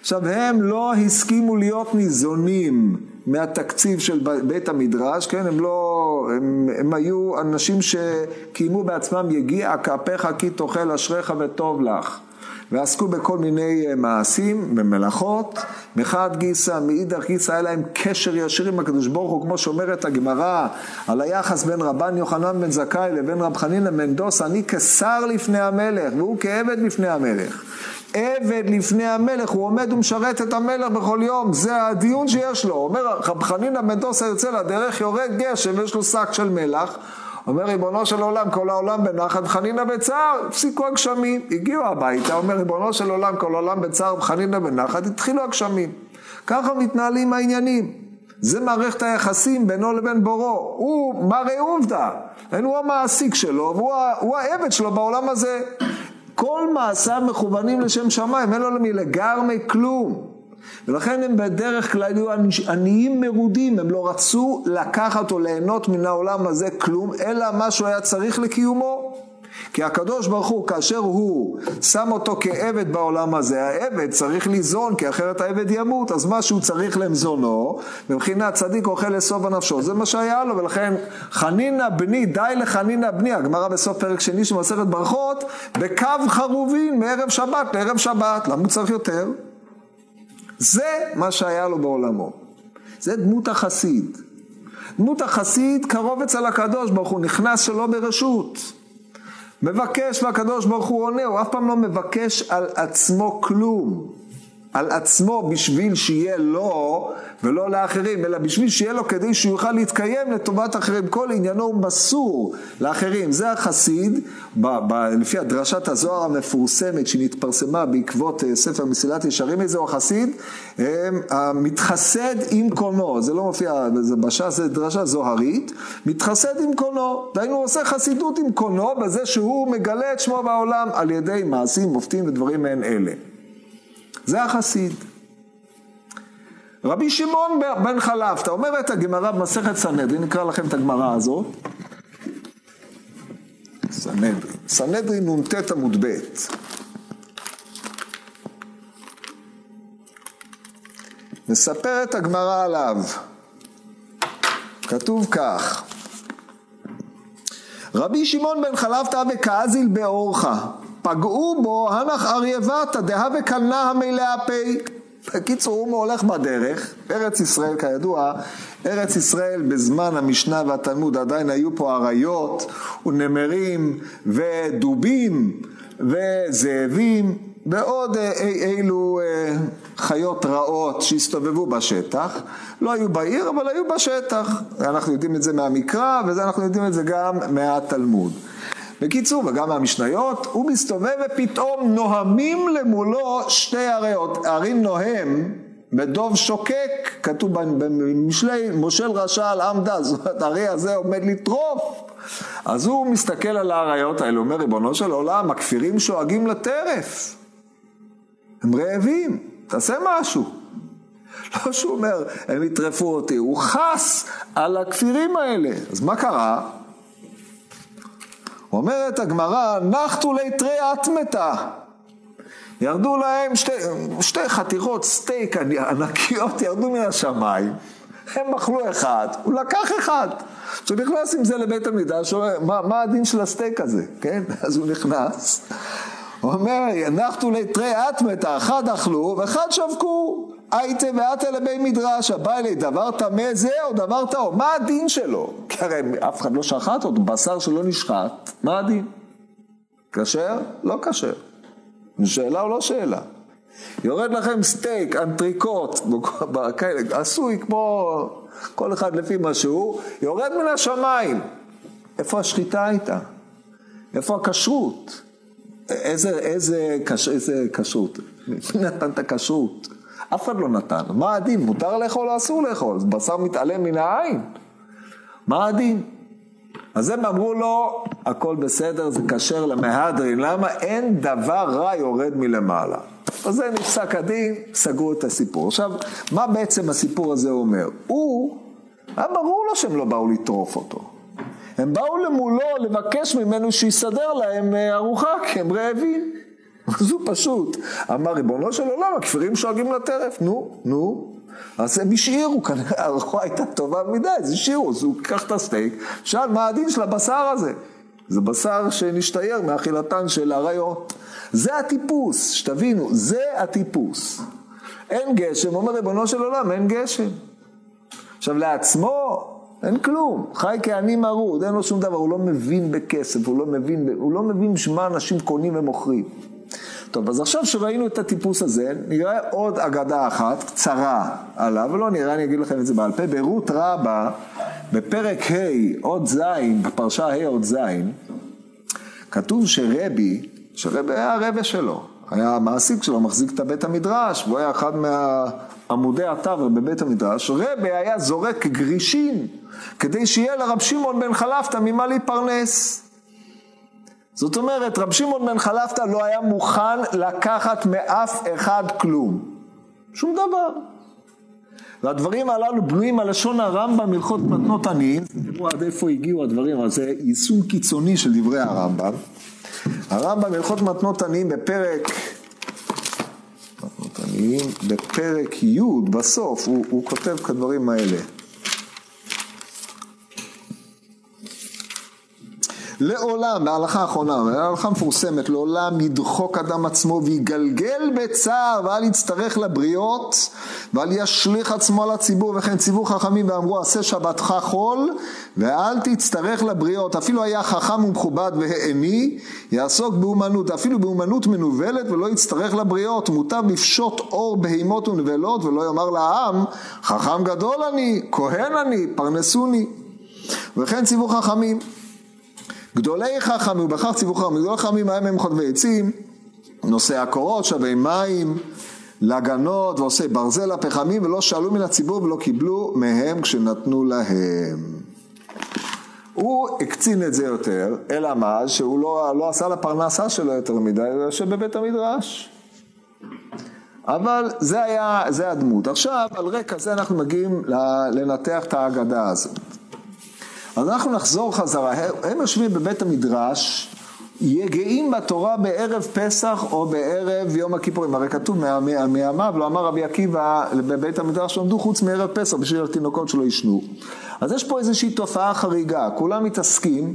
עכשיו הם לא הסכימו להיות ניזונים מהתקציב של בית המדרש, כן, הם לא, הם, הם היו אנשים שקיימו בעצמם יגיע כפיך כי תאכל אשריך וטוב לך. ועסקו בכל מיני אה, מעשים ומלאכות, מחד גיסא, מאידך גיסא היה להם קשר ישיר עם הקדוש ברוך הוא, כמו שאומרת הגמרא על היחס בין רבן יוחנן בן זכאי לבין רב חנינא מנדוס, אני כשר לפני המלך והוא כעבד לפני המלך. עבד לפני המלך, הוא עומד ומשרת את המלך בכל יום, זה הדיון שיש לו. אומר רב חנינא מנדוסה יוצא לדרך, יורד גשם ויש לו שק של מלח, אומר ריבונו של עולם, כל העולם בנחת, חנינא בצער, הפסיקו הגשמים, הגיעו הביתה, אומר ריבונו של עולם, כל העולם בצער, חנינא בנחת, התחילו הגשמים. ככה מתנהלים העניינים. זה מערכת היחסים בינו לבין בורו. הוא מראה עובדה, הוא המעסיק שלו והוא העבד שלו בעולם הזה. כל מעשיו מכוונים לשם שמיים, אין לו למי לגרמי כלום. ולכן הם בדרך כלל היו עניים מרודים, הם לא רצו לקחת או ליהנות מן העולם הזה כלום, אלא מה שהוא היה צריך לקיומו. כי הקדוש ברוך הוא, כאשר הוא שם אותו כעבד בעולם הזה, העבד צריך ליזון, כי אחרת העבד ימות, אז מה שהוא צריך למזונו, מבחינת צדיק אוכל לסוף הנפשו, זה מה שהיה לו, ולכן חנינא בני, די לחנינא בני, הגמרא בסוף פרק שני של מסכת ברכות, בקו חרובין מערב שבת לערב שבת, למה הוא צריך יותר? זה מה שהיה לו בעולמו. זה דמות החסיד. דמות החסיד קרוב אצל הקדוש ברוך הוא, נכנס שלא ברשות. מבקש והקדוש ברוך הוא עונה, הוא אף פעם לא מבקש על עצמו כלום. על עצמו בשביל שיהיה לו ולא לאחרים, אלא בשביל שיהיה לו כדי שהוא יוכל להתקיים לטובת אחרים. כל עניינו הוא מסור לאחרים. זה החסיד, ב, ב, לפי הדרשת הזוהר המפורסמת שנתפרסמה בעקבות אה, ספר מסילת ישרים, איזהו החסיד? מתחסד עם קונו, זה לא מופיע, זה בש"ס זה דרשה זוהרית, מתחסד עם קונו, דהיינו הוא עושה חסידות עם קונו בזה שהוא מגלה את שמו בעולם על ידי מעשים, מופתים ודברים מעין אלה. זה החסיד. רבי שמעון בן חלפתא, אומרת הגמרא במסכת סנהדרין, נקרא לכם את הגמרא הזאת. סנהדרין, סנהדרין נ"ט עמוד ב'. מספרת הגמרא עליו, כתוב כך: רבי שמעון בן חלפתא וקאזיל באורחה פגעו בו הנח ארייבתא דהא וקנה המלאה פי. בקיצור, הוא הולך בדרך, ארץ ישראל כידוע, ארץ ישראל בזמן המשנה והתלמוד עדיין היו פה אריות ונמרים ודובים וזאבים ועוד אה, אילו אה, חיות רעות שהסתובבו בשטח, לא היו בעיר אבל היו בשטח, אנחנו יודעים את זה מהמקרא ואנחנו יודעים את זה גם מהתלמוד. בקיצור, וגם מהמשניות, הוא מסתובב ופתאום נוהמים למולו שתי עריות. ערים נוהם בדוב שוקק, כתוב במשלי, מושל רשע על עמדה, זאת אומרת, הארי הזה עומד לטרוף. אז הוא מסתכל על האריות האלה, אומר, ריבונו של עולם, הכפירים שואגים לטרף. הם רעבים, תעשה משהו. לא שהוא אומר, הם יטרפו אותי, הוא חס על הכפירים האלה. אז מה קרה? אומרת הגמרא, נחתו ליתרי אטמתה. ירדו להם שתי, שתי חתיכות סטייק ענקיות, ירדו מן השמיים. הם אכלו אחד, הוא לקח אחד. עכשיו נכנס עם זה לבית המקדש, מה, מה הדין של הסטייק הזה, כן? אז הוא נכנס, הוא אומר, נחתו ליתרי אטמתה, אחד אכלו ואחד שווקו. הייתה ואתה לבי מדרש, הבא אלי דבר טמא זה או דבר טהור, מה הדין שלו? כי הרי אף אחד לא שחט אותו, בשר שלא נשחט, מה הדין? כשר? לא כשר. שאלה או לא שאלה? יורד לכם סטייק, אנטריקוט, כאלה, עשוי כמו כל אחד לפי מה שהוא, יורד מן השמיים. איפה השחיטה הייתה? איפה הכשרות? איזה, איזה, איזה כשרות? מי נתן את הכשרות? אף אחד לא נתן. מה הדין? מותר לאכול או אסור לאכול? בשר מתעלם מן העין. מה הדין? אז הם אמרו לו, הכל בסדר, זה כשר למהדרין, למה אין דבר רע יורד מלמעלה? אז זה נפסק הדין, סגרו את הסיפור. עכשיו, מה בעצם הסיפור הזה אומר? הוא, היה ברור לו שהם לא באו לטרוף אותו. הם באו למולו לבקש ממנו שיסדר להם אה, ארוחה, כי הם רעבים. אז הוא פשוט אמר, ריבונו של עולם, הכפירים שואגים לטרף, נו, נו. אז הם השאירו, כנראה הארוחה הייתה טובה מדי, אז השאירו, אז הוא ייקח את הסטייק, שאל מה הדין של הבשר הזה? זה בשר שנשתייר מאכילתן של אריות. זה הטיפוס, שתבינו, זה הטיפוס. אין גשם, אומר ריבונו של עולם, אין גשם. עכשיו לעצמו, אין כלום, חי כעני מרוד, אין לו שום דבר, הוא לא מבין בכסף, הוא לא מבין, הוא לא מבין בשביל מה אנשים קונים ומוכרים. טוב, אז עכשיו שראינו את הטיפוס הזה, נראה עוד אגדה אחת, קצרה עליו, ולא נראה, אני אגיד לכם את זה בעל פה, ברות רבה, בפרק ה' עוד ז', בפרשה ה' עוד ז', כתוב שרבי, שרבי היה הרבה שלו, היה המעסיק שלו, מחזיק את בית המדרש, והוא היה אחד מעמודי התוור בבית המדרש, רבי היה זורק גרישים, כדי שיהיה לרב שמעון בן חלפתא ממה להיפרנס. זאת אומרת, רב שמעון בן חלפתא לא היה מוכן לקחת מאף אחד כלום. שום דבר. והדברים הללו בנויים על לשון הרמב"ם, הלכות מתנות עניים, תראו עד איפה הגיעו הדברים, אבל זה יישום קיצוני של דברי הרמב"ם. הרמב"ם, הלכות מתנות עניים בפרק, מתנות עניים, בפרק י', בסוף, הוא, הוא כותב כדברים האלה. לעולם, בהלכה האחרונה, ההלכה מפורסמת, לעולם ידחוק אדם עצמו ויגלגל בצער ואל יצטרך לבריות ואל ישליך עצמו על הציבור וכן ציוו חכמים ואמרו עשה שבתך חול ואל תצטרך לבריות. אפילו היה חכם ומכובד והעני יעסוק באומנות אפילו באומנות מנוולת ולא יצטרך לבריות. מוטב לפשוט אור בהימות ונבלות ולא יאמר לעם חכם גדול אני כהן אני פרנסוני. וכן ציוו חכמים גדולי חכמים, ובכך ציוו חכמים, גדולי חכמים ההם הם חוטבי עצים, נושאי הקורות, שווה מים, לגנות ועושה ברזל הפחמים, ולא שאלו מן הציבור ולא קיבלו מהם כשנתנו להם. הוא הקצין את זה יותר, אלא מה? שהוא לא, לא עשה לפרנסה שלו יותר מדי, הוא יושב בבית המדרש. אבל זה היה, זה הדמות. עכשיו, על רקע זה אנחנו מגיעים לנתח את ההגדה הזאת. אז אנחנו נחזור חזרה, הם יושבים בבית המדרש, יגעים בתורה בערב פסח או בערב יום הכיפורים, הרי כתוב מימיו, לא אמר רבי עקיבא בבית המדרש למדו חוץ מערב פסח בשביל התינוקות שלא ישנו. אז יש פה איזושהי תופעה חריגה, כולם מתעסקים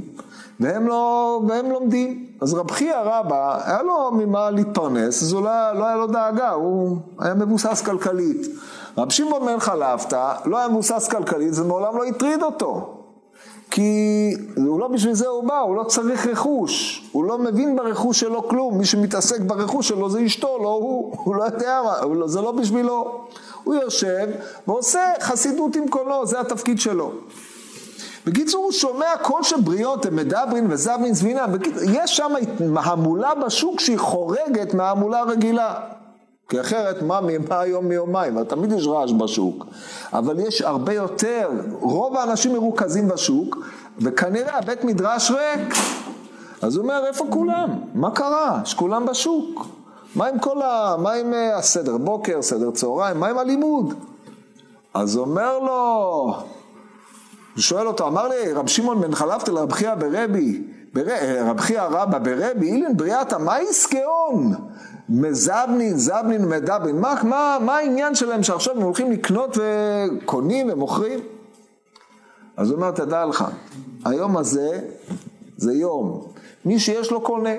והם, לא, והם לומדים. אז רב חייא רבא, היה לו ממה להתפרנס, אז אולי לא היה לו דאגה, הוא היה מבוסס כלכלית. רב שמעון בן חלפתא לא היה מבוסס כלכלית, זה מעולם לא הטריד אותו. כי הוא לא בשביל זה הוא בא, הוא לא צריך רכוש, הוא לא מבין ברכוש שלו כלום, מי שמתעסק ברכוש שלו זה אשתו, לא הוא, הוא לא יודע מה, לא, זה לא בשבילו. הוא יושב ועושה חסידות עם קולו, זה התפקיד שלו. בקיצור, הוא שומע קול של בריות, הם מדברים וזבין זבינה, יש שם המולה בשוק שהיא חורגת מההמולה הרגילה. כי אחרת מה, מה היום מיומיים? תמיד יש רעש בשוק. אבל יש הרבה יותר, רוב האנשים מרוכזים בשוק, וכנראה הבית מדרש ריק. אז הוא אומר, איפה כולם? מה קרה? שכולם בשוק. מה עם כל ה... מה עם אה, הסדר בוקר, סדר צהריים? מה עם הלימוד? אז אומר לו, הוא שואל אותו, אמר לי רב שמעון בן חלפתא לרב חייא ברבי, אה, רב חייא רבא ברבי, אילן בריאתא, מה יסקאון? מזבנין, זבנין, מדבין, מה, מה, מה העניין שלהם שעכשיו הם הולכים לקנות וקונים ומוכרים? אז הוא אומר, תדע לך, היום הזה זה יום, מי שיש לו קונה,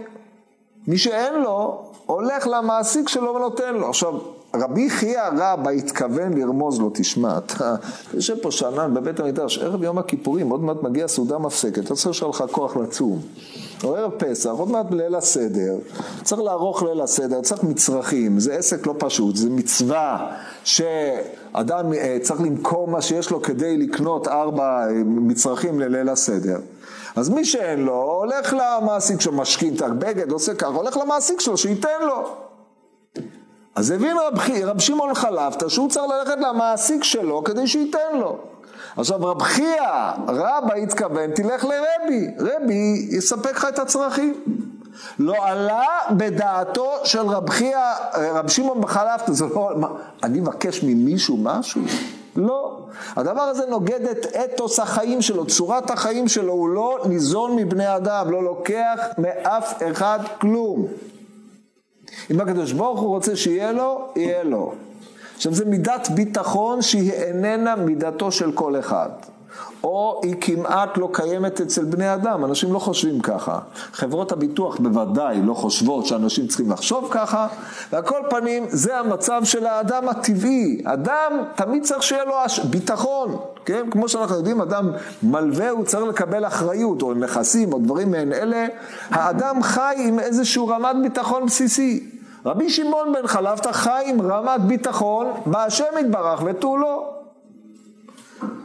מי שאין לו, הולך למעסיק שלו ונותן לו. עכשיו, רבי חייא רבא התכוון לרמוז לו, תשמע, אתה יושב פה שאנן בבית המדרש, ערב יום הכיפורים, עוד מעט מגיע סעודה מפסקת, אתה צריך שיהיה לך כוח לצום. או ערב פסח, עוד מעט ליל הסדר, צריך לערוך ליל הסדר, צריך מצרכים, זה עסק לא פשוט, זה מצווה שאדם אה, צריך למכור מה שיש לו כדי לקנות ארבע אה, מצרכים לליל הסדר. אז מי שאין לו, הולך למעסיק שלו, משכין את הבגד, עושה ככה, הולך למעסיק שלו, שייתן לו. אז הבין רב, רב שמעון חלפתא שהוא צריך ללכת למעסיק שלו כדי שייתן לו. עכשיו רב חייא, רבא התכוון, תלך לרבי, רבי יספק לך את הצרכים. לא עלה בדעתו של רב חייא, רב שמעון בחלפתא, זה לא, מה, אני מבקש ממישהו משהו? לא. הדבר הזה נוגד את אתוס החיים שלו, צורת החיים שלו, הוא לא ניזון מבני אדם, לא לוקח מאף אחד כלום. אם הקדוש ברוך הוא רוצה שיהיה לו, יהיה לו. עכשיו זה מידת ביטחון שהיא איננה מידתו של כל אחד. או היא כמעט לא קיימת אצל בני אדם, אנשים לא חושבים ככה. חברות הביטוח בוודאי לא חושבות שאנשים צריכים לחשוב ככה, ועל כל פנים זה המצב של האדם הטבעי. אדם תמיד צריך שיהיה לו ביטחון, כן? כמו שאנחנו יודעים, אדם מלווה הוא צריך לקבל אחריות, או נכסים, או דברים מעין אלה. האדם חי עם איזשהו רמת ביטחון בסיסי. רבי שמעון בן חלפתא חי עם רמת ביטחון בהשם יתברך ותו לא.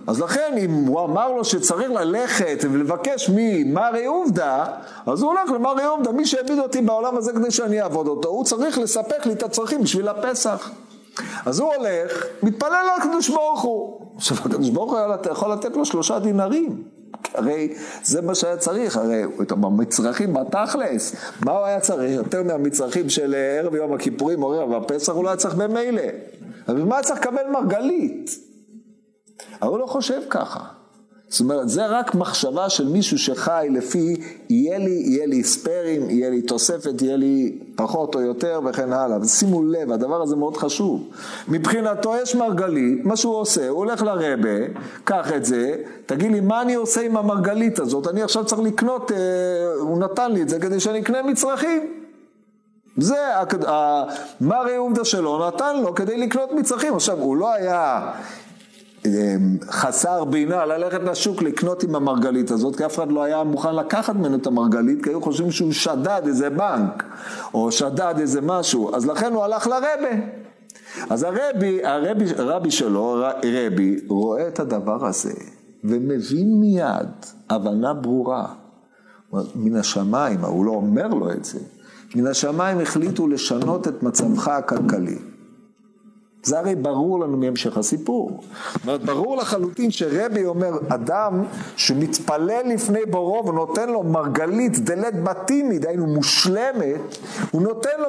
אז לכן אם הוא אמר לו שצריך ללכת ולבקש ממרי עובדא, אז הוא הולך למרי עובדא, מי שהעמיד אותי בעולם הזה כדי שאני אעבוד אותו, הוא צריך לספק לי את הצרכים בשביל הפסח. אז הוא הולך, מתפלל לקדוש ברוך הוא. עכשיו הקדוש ברוך הוא יכול לתת לו שלושה דינרים. הרי זה מה שהיה צריך, הרי במצרכים בתכלס, מה הוא היה צריך? יותר מהמצרכים של ערב יום הכיפורים או ערב הפסח הוא לא היה צריך במילא. אז מה צריך לקבל מרגלית? אבל הוא לא חושב ככה. זאת אומרת, זה רק מחשבה של מישהו שחי לפי יהיה לי, יהיה לי ספיירים, יהיה לי תוספת, יהיה לי פחות או יותר וכן הלאה. ושימו לב, הדבר הזה מאוד חשוב. מבחינתו יש מרגלית, מה שהוא עושה, הוא הולך לרבה, קח את זה, תגיד לי מה אני עושה עם המרגלית הזאת, אני עכשיו צריך לקנות, אה, הוא נתן לי את זה כדי שאני אקנה מצרכים. זה, מרי עובדה שלו נתן לו כדי לקנות מצרכים. עכשיו, הוא לא היה חסר בינה ללכת לשוק לקנות עם המרגלית הזאת, כי אף אחד לא היה מוכן לקחת ממנו את המרגלית, כי היו חושבים שהוא שדד איזה בנק, או שדד איזה משהו, אז לכן הוא הלך לרבה. אז הרבי, הרבי, רבי שלו, רבי, רואה את הדבר הזה, ומבין מיד הבנה ברורה. מן השמיים, הוא לא אומר לו את זה, מן השמיים החליטו לשנות את מצבך הכלכלי. זה הרי ברור לנו מהמשך הסיפור. אומרת, ברור לחלוטין שרבי אומר, אדם שמתפלל לפני בורו ונותן לו מרגלית דלת בתימי, דהיינו מושלמת, הוא נותן לו,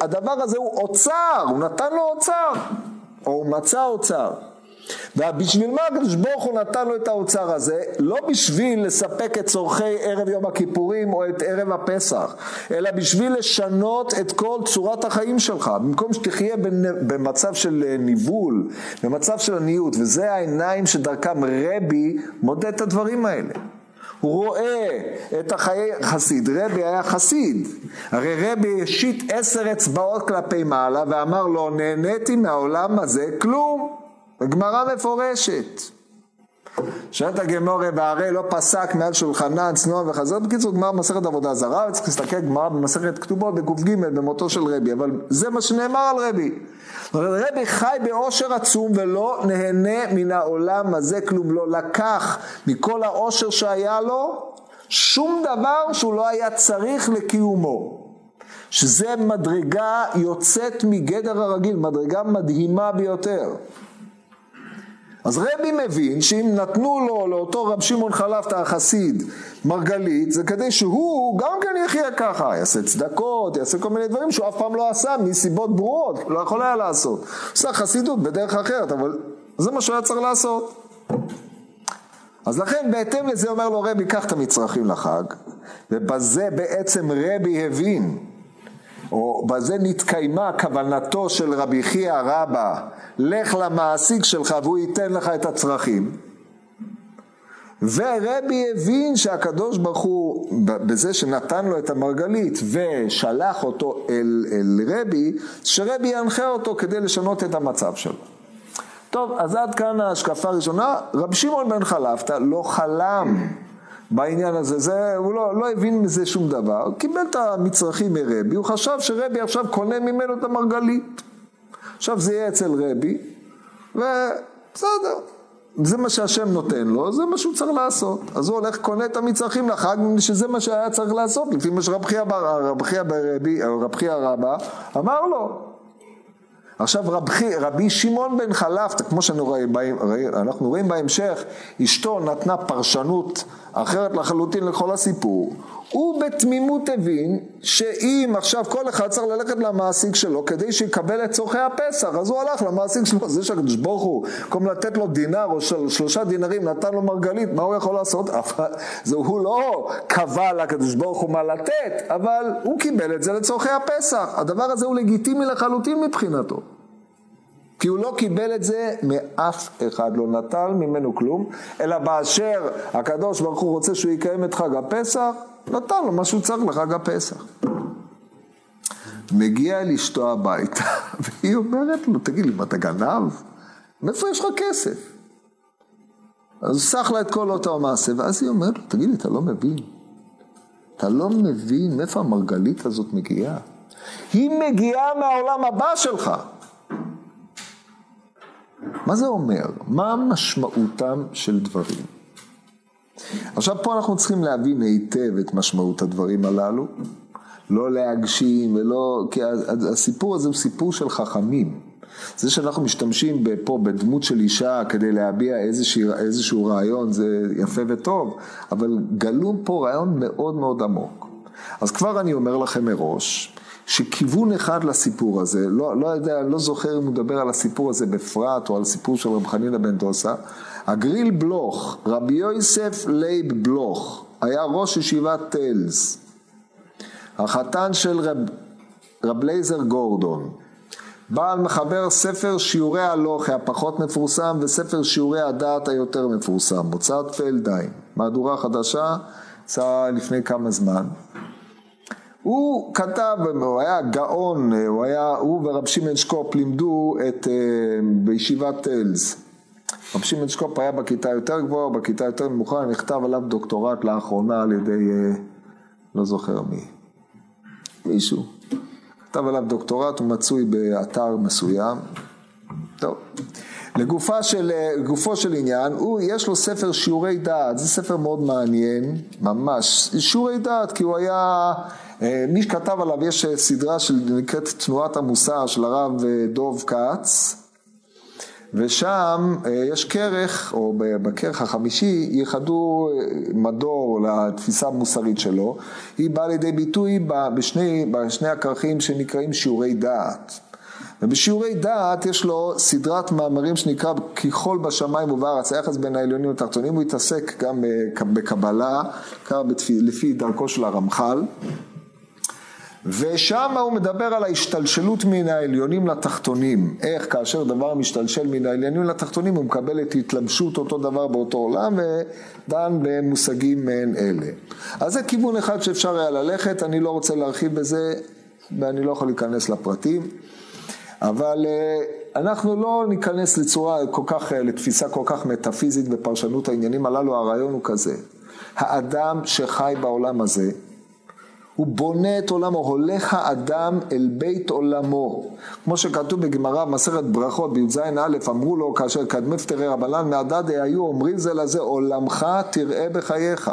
הדבר הזה הוא אוצר, הוא נתן לו אוצר, או הוא מצא אוצר. ובשביל מה הקדוש ברוך הוא נתן לו את האוצר הזה? לא בשביל לספק את צורכי ערב יום הכיפורים או את ערב הפסח, אלא בשביל לשנות את כל צורת החיים שלך. במקום שתחיה במצב של ניבול, במצב של עניות, וזה העיניים שדרכם רבי מודד את הדברים האלה. הוא רואה את החיי חסיד, רבי היה חסיד, הרי רבי השית עשר אצבעות כלפי מעלה ואמר לו נהניתי מהעולם הזה כלום בגמרא מפורשת. שואלת הגמורה, והרי לא פסק מעל שולחנן, צנוע וחזר. בקיצור, גמרא במסכת עבודה זרה, וצריך להסתכל גמרא במסכת כתובות בק"ג במותו של רבי, אבל זה מה שנאמר על רבי. רבי חי באושר עצום ולא נהנה מן העולם הזה כלום, לא לקח מכל האושר שהיה לו שום דבר שהוא לא היה צריך לקיומו. שזה מדרגה יוצאת מגדר הרגיל, מדרגה מדהימה ביותר. אז רבי מבין שאם נתנו לו, לאותו רב שמעון חלפתא החסיד, מרגלית, זה כדי שהוא גם כן יחיה ככה, יעשה צדקות, יעשה כל מיני דברים שהוא אף פעם לא עשה מסיבות ברורות, לא יכול היה לעשות. עושה חסידות בדרך אחרת, אבל זה מה שהוא היה צריך לעשות. אז לכן בהתאם לזה אומר לו רבי, קח את המצרכים לחג, ובזה בעצם רבי הבין או בזה נתקיימה כוונתו של רבי חייא רבא, לך למעסיק שלך והוא ייתן לך את הצרכים. ורבי הבין שהקדוש ברוך הוא, בזה שנתן לו את המרגלית ושלח אותו אל, אל רבי, שרבי ינחה אותו כדי לשנות את המצב שלו. טוב, אז עד כאן ההשקפה הראשונה. רבי שמעון בן חלפתא לא חלם בעניין הזה, זה, הוא לא, לא הבין מזה שום דבר, הוא קיבל את המצרכים מרבי, הוא חשב שרבי עכשיו קונה ממנו את המרגלית. עכשיו זה יהיה אצל רבי, ובסדר, זה מה שהשם נותן לו, זה מה שהוא צריך לעשות. אז הוא הולך, קונה את המצרכים לחג, שזה מה שהיה צריך לעשות, לפי מה שרב חייא רבא אמר לו. עכשיו רבי, רבי שמעון בן חלפתא, כמו שאנחנו רואים בהמשך, אשתו נתנה פרשנות אחרת לחלוטין לכל הסיפור. הוא בתמימות הבין שאם עכשיו כל אחד צריך ללכת למעסיק שלו כדי שיקבל את צורכי הפסח, אז הוא הלך למעסיק שלו, זה שהקדוש ברוך הוא, במקום לתת לו דינר או של, שלושה דינרים, נתן לו מרגלית, מה הוא יכול לעשות? זה, הוא לא קבע לקדוש ברוך הוא מה לתת, אבל הוא קיבל את זה לצורכי הפסח. הדבר הזה הוא לגיטימי לחלוטין מבחינתו. כי הוא לא קיבל את זה מאף אחד, לא נטל ממנו כלום, אלא באשר הקדוש ברוך הוא רוצה שהוא יקיים את חג הפסח, נתן לו מה שהוא צריך לחג הפסח. מגיע אל אשתו הביתה, והיא אומרת לו, תגיד לי, מה אתה גנב? מאיפה יש לך כסף? אז הוא סח לה את כל אותו המעשה, ואז היא אומרת לו, תגיד לי, אתה לא מבין? אתה לא מבין מאיפה המרגלית הזאת מגיעה? היא מגיעה מהעולם הבא שלך. מה זה אומר? מה משמעותם של דברים? עכשיו פה אנחנו צריכים להבין היטב את משמעות הדברים הללו, לא להגשים ולא, כי הסיפור הזה הוא סיפור של חכמים. זה שאנחנו משתמשים פה בדמות של אישה כדי להביע איזשהו, איזשהו רעיון זה יפה וטוב, אבל גלום פה רעיון מאוד מאוד עמוק. אז כבר אני אומר לכם מראש, שכיוון אחד לסיפור הזה, לא, לא יודע, לא זוכר אם הוא מדבר על הסיפור הזה בפרט או על סיפור של רב חנינא בן דוסה, הגרי"ל בלוך, רבי יוסף לייב בלוך, היה ראש ישיבת טלז, החתן של רב, רב לייזר גורדון, בעל מחבר ספר שיעורי הלכה הפחות מפורסם וספר שיעורי הדעת היותר מפורסם, הוצאת פלדהיים, מהדורה חדשה, יצאה לפני כמה זמן. הוא כתב, הוא היה גאון, הוא, היה, הוא ורב שמעון שקופ לימדו את, אה, בישיבת טיילס. רב שמעון שקופ היה בכיתה יותר גבוהה, בכיתה יותר נמוכה, נכתב עליו דוקטורט לאחרונה על ידי, אה, לא זוכר מי, מישהו. כתב עליו דוקטורט, הוא מצוי באתר מסוים. טוב. לגופה של, לגופו של עניין, הוא, יש לו ספר שיעורי דעת, זה ספר מאוד מעניין, ממש, שיעורי דעת, כי הוא היה, אה, מי שכתב עליו, יש סדרה שנקראת תנועת המוסר של הרב אה, דוב כץ, ושם אה, יש כרך, או בכרך החמישי, ייחדו מדור לתפיסה המוסרית שלו, היא באה לידי ביטוי בשני, בשני הכרכים שנקראים שיעורי דעת. ובשיעורי דעת יש לו סדרת מאמרים שנקרא כחול בשמיים ובארץ, היחס בין העליונים לתחתונים, הוא התעסק גם אה, בקבלה, קרא לפי דרכו של הרמח"ל. ושם הוא מדבר על ההשתלשלות מן העליונים לתחתונים, איך כאשר דבר משתלשל מן העליונים לתחתונים הוא מקבל את התלבשות אותו דבר באותו עולם ודן במושגים מעין אלה. אז זה כיוון אחד שאפשר היה ללכת, אני לא רוצה להרחיב בזה ואני לא יכול להיכנס לפרטים. אבל אה, אנחנו לא ניכנס לצורה כל כך, אה, לתפיסה כל כך מטאפיזית בפרשנות העניינים הללו, הרעיון הוא כזה, האדם שחי בעולם הזה, הוא בונה את עולמו, הולך האדם אל בית עולמו. כמו שכתוב בגמרא, מסכת ברכות, בי"ז א', אמרו לו כאשר קדמי פטרי רבנן מהדדי היו אומרים זה לזה, עולמך תראה בחייך.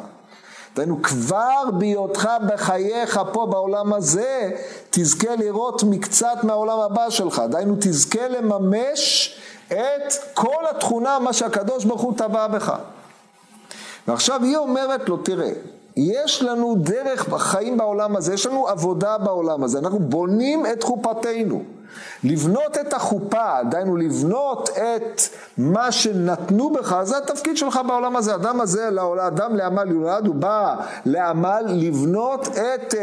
דהיינו, כבר בהיותך בחייך פה בעולם הזה, תזכה לראות מקצת מהעולם הבא שלך. דהיינו, תזכה לממש את כל התכונה, מה שהקדוש ברוך הוא טבע בך. ועכשיו היא אומרת לו, תראה, יש לנו דרך בחיים בעולם הזה, יש לנו עבודה בעולם הזה, אנחנו בונים את חופתנו. לבנות את החופה, דהיינו לבנות את מה שנתנו בך, זה התפקיד שלך בעולם הזה. אדם הזה, אדם לעמל יולד, הוא בא לעמל לבנות את uh,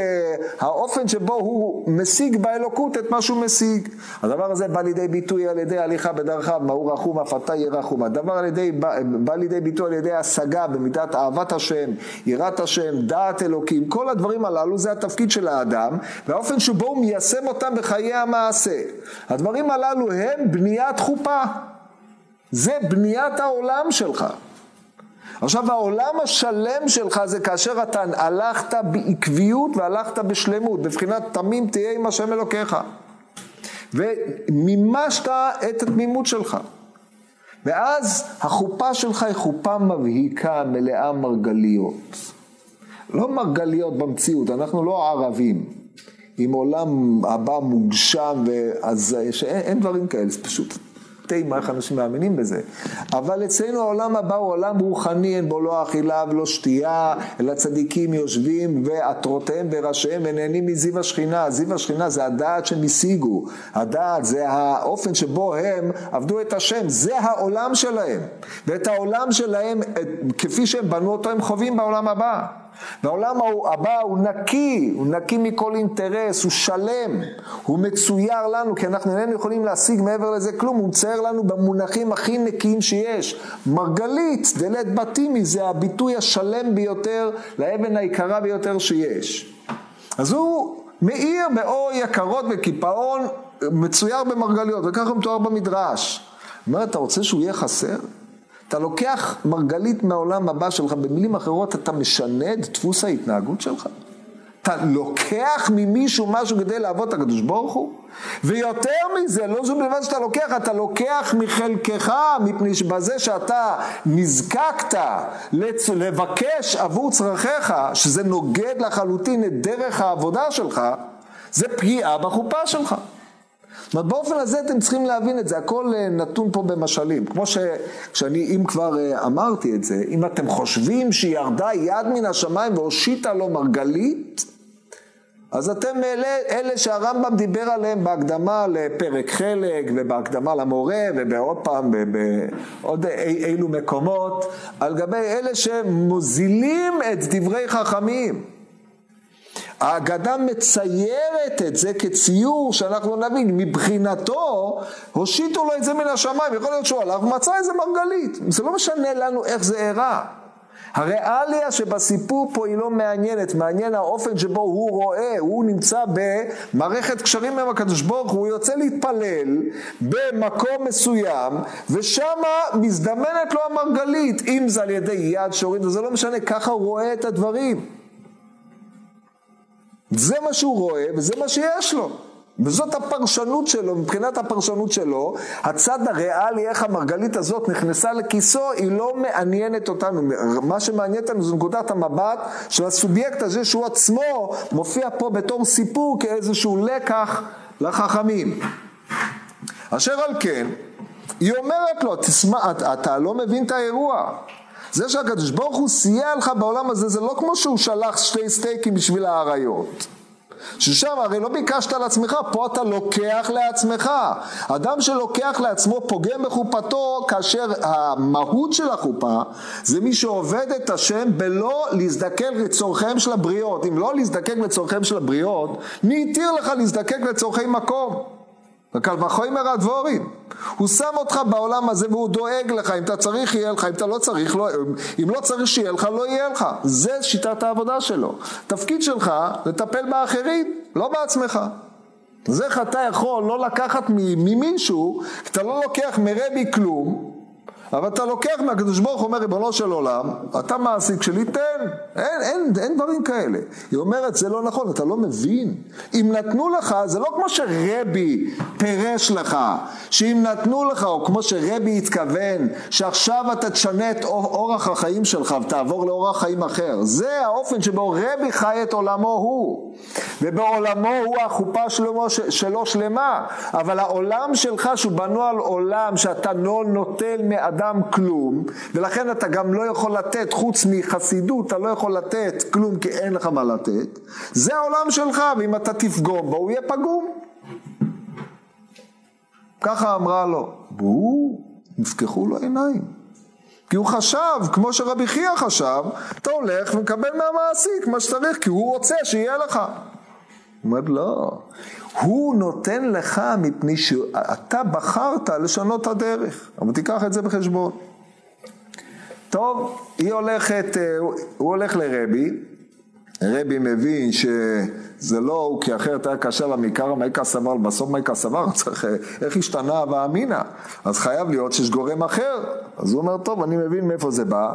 האופן שבו הוא משיג באלוקות את מה שהוא משיג. הדבר הזה בא לידי ביטוי על ידי הליכה בדרכיו, מהו רחום אף אתה יהיה רחום. הדבר לידי, בא, בא לידי ביטוי על ידי השגה במידת אהבת השם, יראת השם, דעת אלוקים. כל הדברים הללו זה התפקיד של האדם, והאופן שבו הוא מיישם אותם בחיי המעשה. הדברים הללו הם בניית חופה. זה בניית העולם שלך. עכשיו העולם השלם שלך זה כאשר אתה הלכת בעקביות והלכת בשלמות, בבחינת תמים תהיה עם השם אלוקיך. ומימשת את התמימות שלך. ואז החופה שלך היא חופה מבהיקה, מלאה מרגליות. לא מרגליות במציאות, אנחנו לא ערבים. עם עולם הבא מוגשם, אז אין דברים כאלה, זה פשוט תימה איך אנשים מאמינים בזה. אבל אצלנו העולם הבא הוא עולם רוחני, אין בו לא אכילה ולא שתייה, אלא צדיקים יושבים ועטרותיהם וראשיהם ונהנים מזיו השכינה. זיו השכינה זה הדעת שהם השיגו, הדעת זה האופן שבו הם עבדו את השם, זה העולם שלהם. ואת העולם שלהם, כפי שהם בנו אותו, הם חווים בעולם הבא. והעולם הבא הוא נקי, הוא נקי מכל אינטרס, הוא שלם, הוא מצויר לנו, כי אנחנו איננו יכולים להשיג מעבר לזה כלום, הוא מצייר לנו במונחים הכי נקיים שיש. מרגלית, דלת בתימי, זה הביטוי השלם ביותר לאבן היקרה ביותר שיש. אז הוא מאיר באור יקרות וקיפאון, מצויר במרגליות, וככה הוא מתואר במדרש. זאת אומרת, אתה רוצה שהוא יהיה חסר? אתה לוקח מרגלית מהעולם הבא שלך, במילים אחרות אתה משנה את דפוס ההתנהגות שלך? אתה לוקח ממישהו משהו כדי לעבוד את הקדוש ברוך הוא? ויותר מזה, לא זו בלבד שאתה לוקח, אתה לוקח מחלקך, מפני שבזה שאתה נזקקת לצ... לבקש עבור צרכיך, שזה נוגד לחלוטין את דרך העבודה שלך, זה פגיעה בחופה שלך. זאת אומרת, באופן הזה אתם צריכים להבין את זה, הכל אה, נתון פה במשלים. כמו שכשאני, אם כבר אה, אמרתי את זה, אם אתם חושבים שירדה יד מן השמיים והושיטה לו מרגלית, אז אתם אלה, אלה שהרמב"ם דיבר עליהם בהקדמה לפרק חלק ובהקדמה למורה ובעוד פעם בעוד אי, אילו מקומות, על גבי אלה שמוזילים את דברי חכמים. ההגדה מציירת את זה כציור שאנחנו נבין, מבחינתו הושיטו לו את זה מן השמיים, יכול להיות שהוא הלך ומצא איזה מרגלית, זה לא משנה לנו איך זה אירע. הריאליה שבסיפור פה היא לא מעניינת, מעניין האופן שבו הוא רואה, הוא נמצא במערכת קשרים עם הקדוש ברוך הוא, יוצא להתפלל במקום מסוים, ושם מזדמנת לו המרגלית, אם זה על ידי יד שהוריד, זה לא משנה, ככה הוא רואה את הדברים. זה מה שהוא רואה וזה מה שיש לו. וזאת הפרשנות שלו, מבחינת הפרשנות שלו, הצד הריאלי, איך המרגלית הזאת נכנסה לכיסו, היא לא מעניינת אותנו. מה שמעניין אותנו זה נקודת המבט של הסובייקט הזה, שהוא עצמו מופיע פה בתור סיפור, כאיזשהו לקח לחכמים. אשר על כן, היא אומרת לו, תשמע, אתה, לא מבין את האירוע. זה שהקדוש ברוך הוא סייע לך בעולם הזה, זה לא כמו שהוא שלח שתי סטייקים בשביל האריות. ששם הרי לא ביקשת לעצמך, פה אתה לוקח לעצמך. אדם שלוקח לעצמו פוגם בחופתו, כאשר המהות של החופה זה מי שעובד את השם בלא להזדקק לצורכיהם של הבריות. אם לא להזדקק לצורכיהם של הבריות, מי התיר לך להזדקק לצורכי מקום? וקל וחומר הדבורים. הוא שם אותך בעולם הזה והוא דואג לך, אם אתה צריך יהיה לך, אם אתה לא צריך, לא, אם לא צריך שיהיה לך, לא יהיה לך. זה שיטת העבודה שלו. תפקיד שלך לטפל באחרים, לא בעצמך. זה איך אתה יכול לא לקחת ממישהו, אתה לא לוקח מרבי כלום, אבל אתה לוקח מהקדוש ברוך הוא אומר ריבונו של עולם, אתה מעסיק שלי, תן. אין, אין, אין דברים כאלה. היא אומרת, זה לא נכון, אתה לא מבין. אם נתנו לך, זה לא כמו שרבי פירש לך, שאם נתנו לך, או כמו שרבי התכוון, שעכשיו אתה תשנה את אורח החיים שלך ותעבור לאורח חיים אחר. זה האופן שבו רבי חי את עולמו הוא. ובעולמו הוא החופה שלו, שלו שלמה. אבל העולם שלך, שהוא בנוי על עולם שאתה לא נוטל מאדם, לאדם כלום, ולכן אתה גם לא יכול לתת, חוץ מחסידות, אתה לא יכול לתת כלום כי אין לך מה לתת. זה העולם שלך, ואם אתה תפגום בו, הוא יהיה פגום. ככה אמרה לו, והוא, נפקחו לו עיניים. כי הוא חשב, כמו שרבי חייא חשב, אתה הולך ומקבל מהמעסיק מה שצריך, כי הוא רוצה שיהיה לך. הוא אומר, לא, הוא נותן לך מפני שאתה בחרת לשנות את הדרך, אבל תיקח את זה בחשבון. טוב, היא הולכת, אה, הוא הולך לרבי, רבי מבין שזה לא הוא, כי אחרת היה קשה לה מעיקר מייקה סבר, בסוף מייקה סבר, צריך, אה, איך השתנה ואמינא, אז חייב להיות שיש גורם אחר. אז הוא אומר, טוב, אני מבין מאיפה זה בא,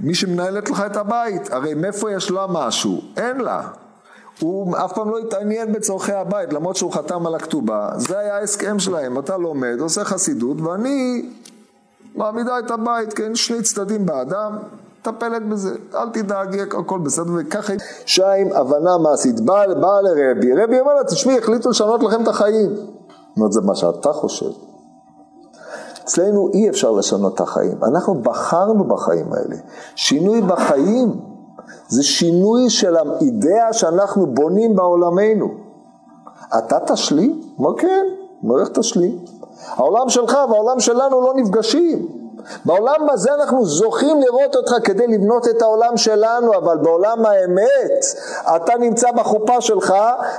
מי שמנהלת לך את הבית, הרי מאיפה יש לה משהו? אין לה. הוא אף פעם לא התעניין בצורכי הבית, למרות שהוא חתם על הכתובה, זה היה ההסכם שלהם, אתה לומד, עושה חסידות, ואני מעמידה את הבית, כן, שני צדדים באדם, מטפלת בזה, אל תדאגי, הכל בסדר, וככה שיים הבנה מעשית, באה בא לרבי, רבי אומר לה, תשמעי, החליטו לשנות לכם את החיים. אומרת, זה מה שאתה חושב. אצלנו אי אפשר לשנות את החיים, אנחנו בחרנו בחיים האלה. שינוי בחיים זה שינוי של האידאה שאנחנו בונים בעולמנו. אתה תשלים? מה כן? אומר איך תשלים? העולם שלך והעולם שלנו לא נפגשים. בעולם הזה אנחנו זוכים לראות אותך כדי לבנות את העולם שלנו, אבל בעולם האמת אתה נמצא בחופה שלך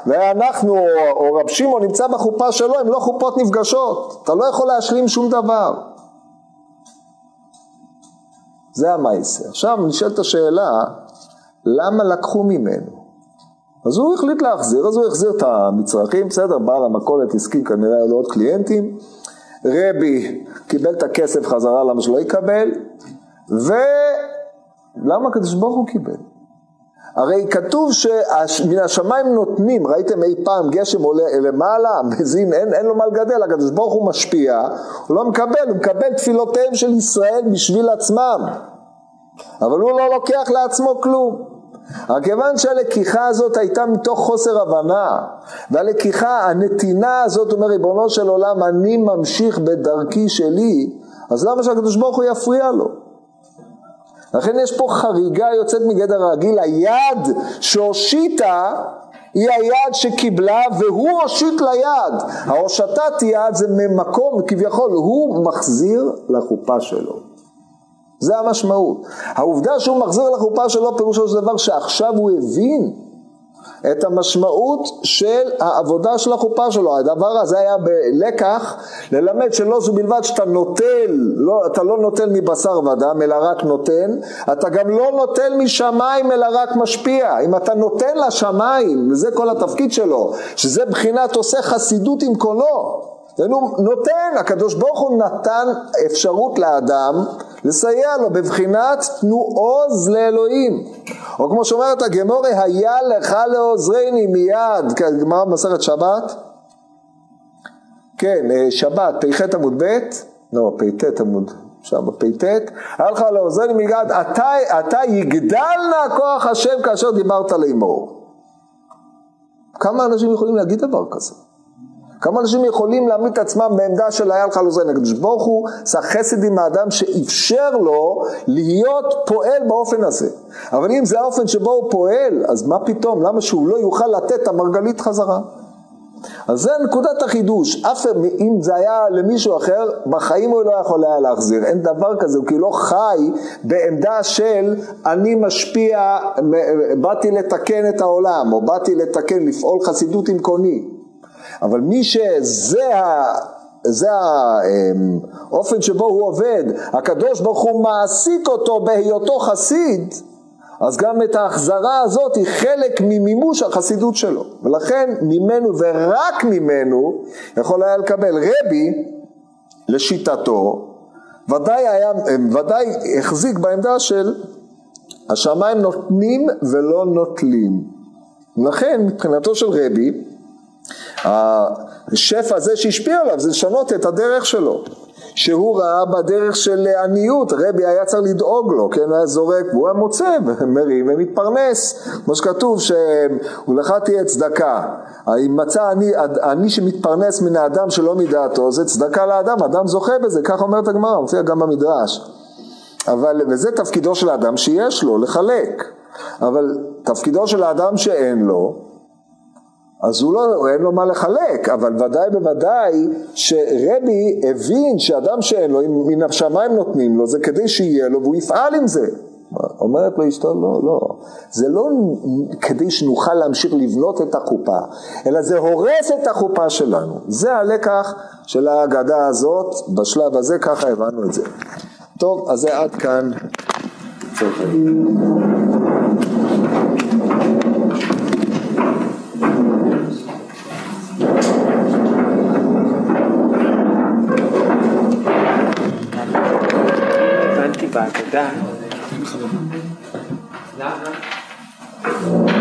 ואנחנו, או רב שמעון נמצא בחופה שלו, הם לא חופות נפגשות. אתה לא יכול להשלים שום דבר. זה המעשה. עכשיו נשאלת השאלה, למה לקחו ממנו? אז הוא החליט להחזיר, אז הוא החזיר את המצרכים, בסדר, בעל המכולת הסכים כנראה לעוד קליינטים, רבי קיבל את הכסף חזרה למה שלא יקבל, ולמה הקדוש ברוך הוא קיבל? הרי כתוב שמן השמיים נותנים, ראיתם אי פעם גשם עולה למעלה, מזין, אין, אין לו מה לגדל, הקדוש ברוך הוא משפיע, הוא לא מקבל, הוא מקבל תפילותיהם של ישראל בשביל עצמם, אבל הוא לא לוקח לעצמו כלום. רק כיוון שהלקיחה הזאת הייתה מתוך חוסר הבנה, והלקיחה, הנתינה הזאת, אומר ריבונו של עולם, אני ממשיך בדרכי שלי, אז למה שהקדוש ברוך הוא יפריע לו? לכן יש פה חריגה יוצאת מגדר הרגיל, היד שהושיטה היא היד שקיבלה והוא הושיט ליד. ההושטת יד זה ממקום כביכול, הוא מחזיר לחופה שלו. זה המשמעות. העובדה שהוא מחזיר לחופה שלו פירושו של דבר שעכשיו הוא הבין את המשמעות של העבודה של החופה שלו. הדבר הזה היה בלקח ללמד שלא זו בלבד שאתה נוטל, לא, אתה לא נוטל מבשר ודם אלא רק נותן, אתה גם לא נוטל משמיים אלא רק משפיע. אם אתה נותן לשמיים, וזה כל התפקיד שלו, שזה בחינת עושה חסידות עם קולו, נותן, הקדוש ברוך הוא נתן אפשרות לאדם לסייע לו בבחינת תנו עוז לאלוהים. או כמו שאומרת הגמורי, היה לך לעוזרני מיד, כן, גמרא במסכת שבת? כן, אה, שבת, פ"ח עמוד ב', לא, פ"ט עמוד, שם בפ"ט, היה לך לעוזרני מיד, אתה, אתה יגדל נא כוח השם כאשר דיברת לאמור. כמה אנשים יכולים להגיד דבר כזה? כמה אנשים יכולים להעמיד את עצמם בעמדה של היה לך לזה הקדוש ברוך הוא עשה חסד עם האדם שאפשר לו להיות פועל באופן הזה. אבל אם זה האופן שבו הוא פועל, אז מה פתאום, למה שהוא לא יוכל לתת את המרגלית חזרה? אז זה נקודת החידוש, אף אם זה היה למישהו אחר, בחיים הוא לא יכול היה להחזיר, אין דבר כזה, הוא כאילו לא חי בעמדה של אני משפיע, באתי לתקן את העולם, או באתי לתקן, לפעול חסידות עם קוני. אבל מי שזה ה... זה האופן שבו הוא עובד, הקדוש ברוך הוא מעסיק אותו בהיותו חסיד, אז גם את ההחזרה הזאת היא חלק ממימוש החסידות שלו, ולכן ממנו ורק ממנו יכול היה לקבל. רבי לשיטתו, ודאי, היה, ודאי החזיק בעמדה של השמיים נותנים ולא נוטלים, ולכן מבחינתו של רבי השפע הזה שהשפיע עליו זה לשנות את הדרך שלו. שהוא ראה בדרך של עניות, רבי היה צריך לדאוג לו, כן, היה זורק, והוא היה מוצא, מרים ומתפרנס, כמו שכתוב שלך תהיה צדקה, אם מצא אני, אני שמתפרנס מן האדם שלא מדעתו, זה צדקה לאדם, אדם זוכה בזה, כך אומרת הגמרא, מופיע גם במדרש, אבל, וזה תפקידו של האדם שיש לו, לחלק, אבל תפקידו של האדם שאין לו, אז הוא לא, אין לו מה לחלק, אבל ודאי בוודאי שרבי הבין שאדם שאין לו, מן השמיים נותנים לו, זה כדי שיהיה לו והוא יפעל עם זה. אומרת לו אשתו, לא, לא. זה לא כדי שנוכל להמשיך לבנות את החופה, אלא זה הורס את החופה שלנו. זה הלקח של ההגדה הזאת, בשלב הזה ככה הבנו את זה. טוב, אז זה עד כאן. בעבודה. למה?